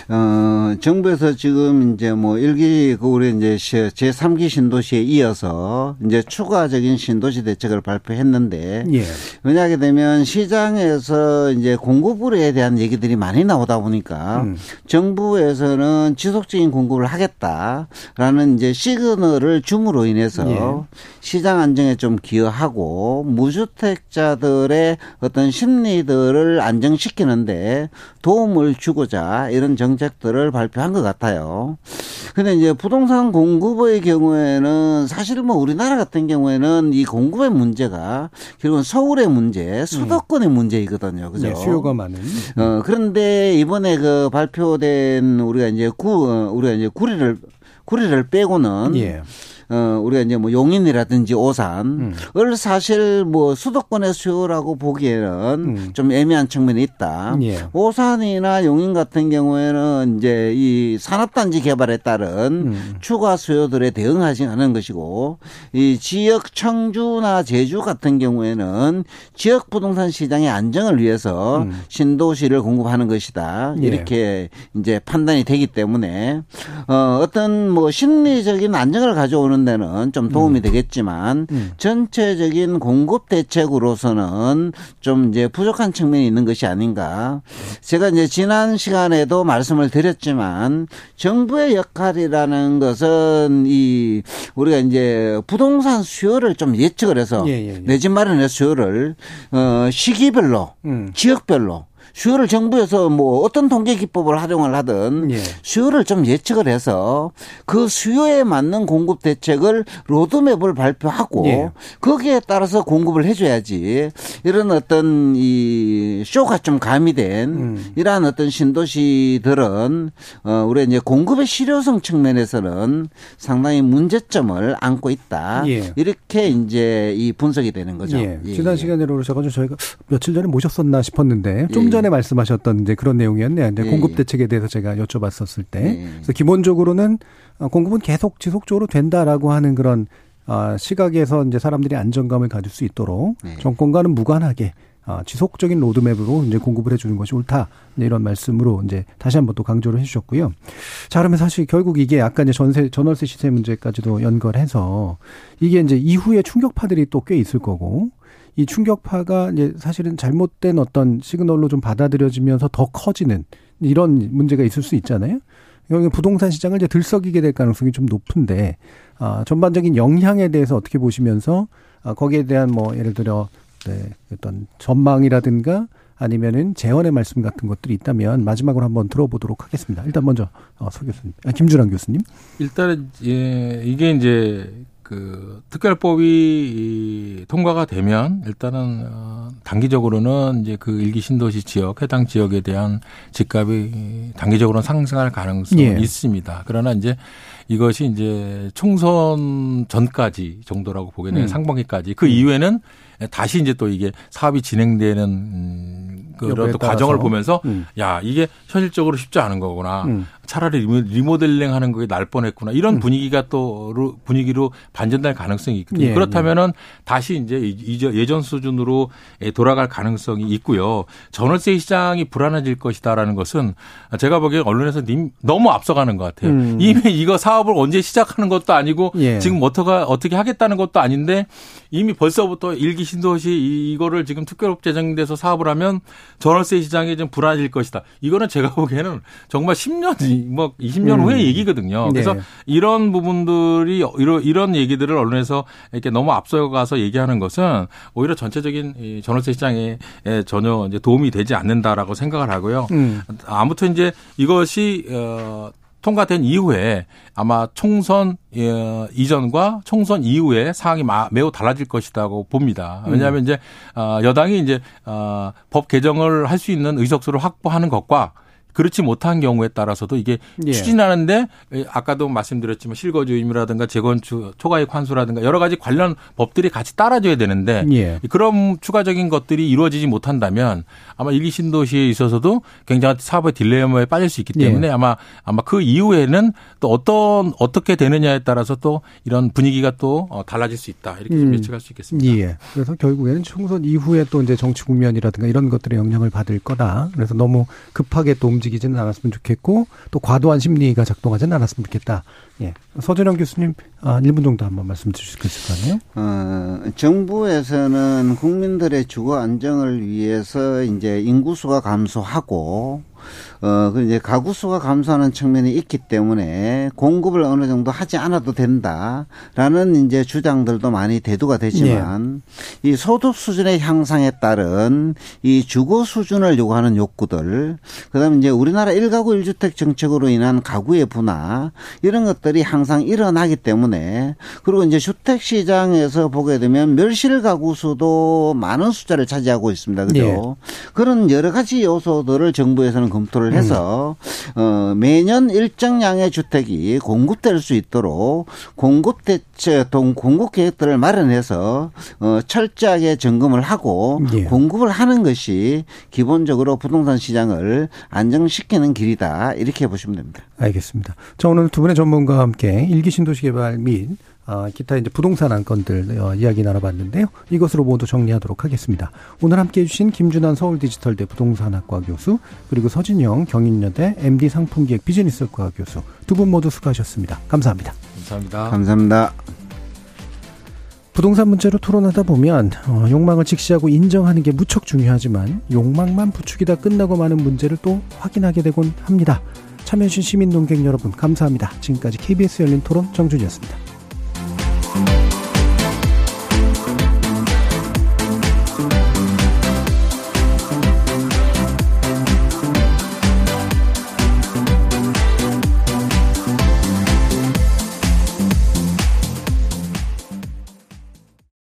어, 정부에서 지금 이제 뭐 일기 그 우리 이제 제3기 신도시에 이어서 이제 추가적인 신도시 대책을 발표했는데 예. 왜냐하게 되면 시장에서 이제 공급을에 대한 얘기들이 많이 나오다 보니까 음. 정부에서는 지속적인 공급을 하겠다라는 이제 시그널을 줌으로 인해서 예. 시장 안정에 좀 기여하고 무주택자들의 어떤 심리들을 안정시키는데 도움을 주고자 이런 정 책들을 발표한 것 같아요. 근데 이제 부동산 공급의 경우에는 사실 뭐 우리나라 같은 경우에는 이 공급의 문제가 결국은 서울의 문제, 수도권의 문제이거든요. 그죠? 네, 수요가 많은. 어, 그런데 이번에 그 발표된 우리가 이제 구, 어, 우리가 이제 구리를, 구리를 빼고는 예. 어, 우리가 이제 뭐 용인이라든지 오산을 사실 뭐 수도권의 수요라고 보기에는 음. 좀 애매한 측면이 있다. 예. 오산이나 용인 같은 경우에는 이제 이 산업단지 개발에 따른 음. 추가 수요들에 대응하지 않은 것이고 이 지역 청주나 제주 같은 경우에는 지역 부동산 시장의 안정을 위해서 음. 신도시를 공급하는 것이다. 예. 이렇게 이제 판단이 되기 때문에 어 어떤 뭐 심리적인 안정을 가져오는 하는 데는 좀 도움이 음. 되겠지만 전체적인 공급 대책으로서는 좀 이제 부족한 측면이 있는 것이 아닌가. 제가 이제 지난 시간에도 말씀을 드렸지만 정부의 역할이라는 것은 이 우리가 이제 부동산 수요를 좀 예측을 해서 예, 예, 예. 내집 마련의 수요를 어 시기별로 음. 지역별로 수요를 정부에서 뭐 어떤 통계 기법을 활용을 하든 예. 수요를 좀 예측을 해서 그 수요에 맞는 공급 대책을 로드맵을 발표하고 예. 거기에 따라서 공급을 해줘야지 이런 어떤 이 쇼가 좀 가미된 음. 이러한 어떤 신도시들은 어 우리 이제 공급의 실효성 측면에서는 상당히 문제점을 안고 있다 예. 이렇게 이제 이 분석이 되는 거죠. 예. 예, 지난 예. 시간에 오셔가지고 저희가 며칠 전에 모셨었나 싶었는데 좀 예, 전에 말씀하셨던 이제 그런 내용이었네요. 이제 예, 공급 예. 대책에 대해서 제가 여쭤봤었을 때. 예. 그래서 기본적으로는 어, 공급은 계속 지속적으로 된다라고 하는 그런 아, 시각에서 이제 사람들이 안정감을 가질 수 있도록 네. 정권과는 무관하게 아, 지속적인 로드맵으로 이제 공급을 해주는 것이 옳다. 이제 이런 말씀으로 이제 다시 한번 또 강조를 해주셨고요. 자, 그러면 사실 결국 이게 아까 이제 전세, 전월세 시세 문제까지도 연결해서 이게 이제 이후에 충격파들이 또 꽤 있을 거고 이 충격파가 이제 사실은 잘못된 어떤 시그널로 좀 받아들여지면서 더 커지는 이런 문제가 있을 수 있잖아요. 여기 부동산 시장을 이제 들썩이게 될 가능성이 좀 높은데 아, 전반적인 영향에 대해서 어떻게 보시면서 아, 거기에 대한 뭐 예를 들어 네, 어떤 전망이라든가 아니면은 재원의 말씀 같은 것들이 있다면 마지막으로 한번 들어보도록 하겠습니다. 일단 먼저 어, 서 교수님, 아, 김준환 교수님. 일단은 예, 이게 이제 그 특별법이 이 통과가 되면 일단은 어, 단기적으로는 이제 그 일기 신도시 지역 해당 지역에 대한 집값이 단기적으로는 상승할 가능성이 예. 있습니다. 그러나 이제 이것이 이제 총선 전까지 정도라고 보겠네요. 음. 상반기까지 그 이후에는 다시 이제 또 이게 사업이 진행되는 음, 그런 또. 과정을 보면서 음. 야 이게 현실적으로 쉽지 않은 거구나. 음. 차라리 리모- 리모델링 하는 거에 날 뻔했구나. 이런 음. 분위기가 또 루- 분위기로 반전될 가능성이 있거든요. 예, 그렇다면은 다시 이제 예전 수준으로 돌아갈 가능성이 있고요. 전월세 시장이 불안해질 것이다라는 것은 제가 보기에 언론에서 님- 너무 앞서가는 것 같아요. 음. 이미 이거 사업을 언제 시작하는 것도 아니고 예. 지금 어떻게 어떻게 하겠다는 것도 아닌데 이미 벌써부터 일기 신도시 이- 이거를 지금 특별법 제정돼서 사업을 하면 전월세 시장이 좀 불안해질 것이다. 이거는 제가 보기에는 정말 10년 뭐 20년 음. 후의 얘기거든요. 그래서 네. 이런 부분들이 이런 이런 얘기들을 언론에서 이렇게 너무 앞서가서 얘기하는 것은 오히려 전체적인 이 전월세 시장에 전혀 이제 도움이 되지 않는다라고 생각을 하고요. 음. 아무튼 이제 이것이 어 통과된 이후에 아마 총선 어, 이전과 총선 이후에 상황이 마- 매우 달라질 것이라고 봅니다. 왜냐하면 이제 어, 여당이 이제 어, 법 개정을 할 수 있는 의석수를 확보하는 것과 그렇지 못한 경우에 따라서도 이게 예. 추진하는데 에, 아까도 말씀드렸지만 실거주 의무라든가 재건축 초과이익 환수라든가 여러 가지 관련 법들이 같이 따라줘야 되는데 예. 그런 추가적인 것들이 이루어지지 못한다면 아마 일기 신도시에 있어서도 굉장한 사업의 딜레마에 빠질 수 있기 때문에 예. 아마 아마 그 이후에는 또 어떤 어떻게 되느냐에 따라서 또 이런 분위기가 또 어, 달라질 수 있다 이렇게 좀 음. 예측할 수 있겠습니다. 예. 그래서 결국에는 총선 이후에 또 이제 정치 국면이라든가 이런 것들의 영향을 받을 거다. 그래서 너무 급하게 또 움직이지는 않았으면 좋겠고 또 과도한 심리가 작동하지는 않았으면 좋겠다. 예. 서준영 교수님, 아, 1분 정도 한번 말씀 주실 수 있을 거 아니에요? 어, 정부에서는 국민들의 주거 안정을 위해서 이제 인구수가 감소하고 어, 그 이제 가구 수가 감소하는 측면이 있기 때문에 공급을 어느 정도 하지 않아도 된다라는 이제 주장들도 많이 대두가 되지만 이 소득 수준의 향상에 따른 이 주거 수준을 요구하는 욕구들, 그다음에 이제 우리나라 일가구 일주택 정책으로 인한 가구의 분화 이런 것들이 항상 일어나기 때문에 그리고 이제 주택 시장에서 보게 되면 멸실 가구 수도 많은 숫자를 차지하고 있습니다. 그죠? 예. 그런 여러 가지 요소들을 정부에서는 검토를 해서 어 매년 일정량의 주택이 공급될 수 있도록 공급 대책 동 공급 계획들을 마련해서 어 철저하게 점검을 하고 예. 공급을 하는 것이 기본적으로 부동산 시장을 안정시키는 길이다 이렇게 보시면 됩니다. 알겠습니다. 자, 오늘 두 분의 전문가와 함께 일기 신도시 개발 및 어, 기타 이제 부동산 안건들 어, 이야기 나눠봤는데요. 이것으로 모두 정리하도록 하겠습니다. 오늘 함께해 주신 김준환 서울디지털대 부동산학과 교수 그리고 서진영 경인여대 MD 상품기획 비즈니스과 교수 두 분 모두 수고하셨습니다. 감사합니다. 감사합니다. 감사합니다. 부동산 문제로 토론하다 보면 어, 욕망을 직시하고 인정하는 게 무척 중요하지만 욕망만 부추기다 끝나고 마는 문제를 또 확인하게 되곤 합니다. 참여해주신 시민 농객 여러분 감사합니다. 지금까지 KBS 열린 토론 정준이었습니다. Thank you.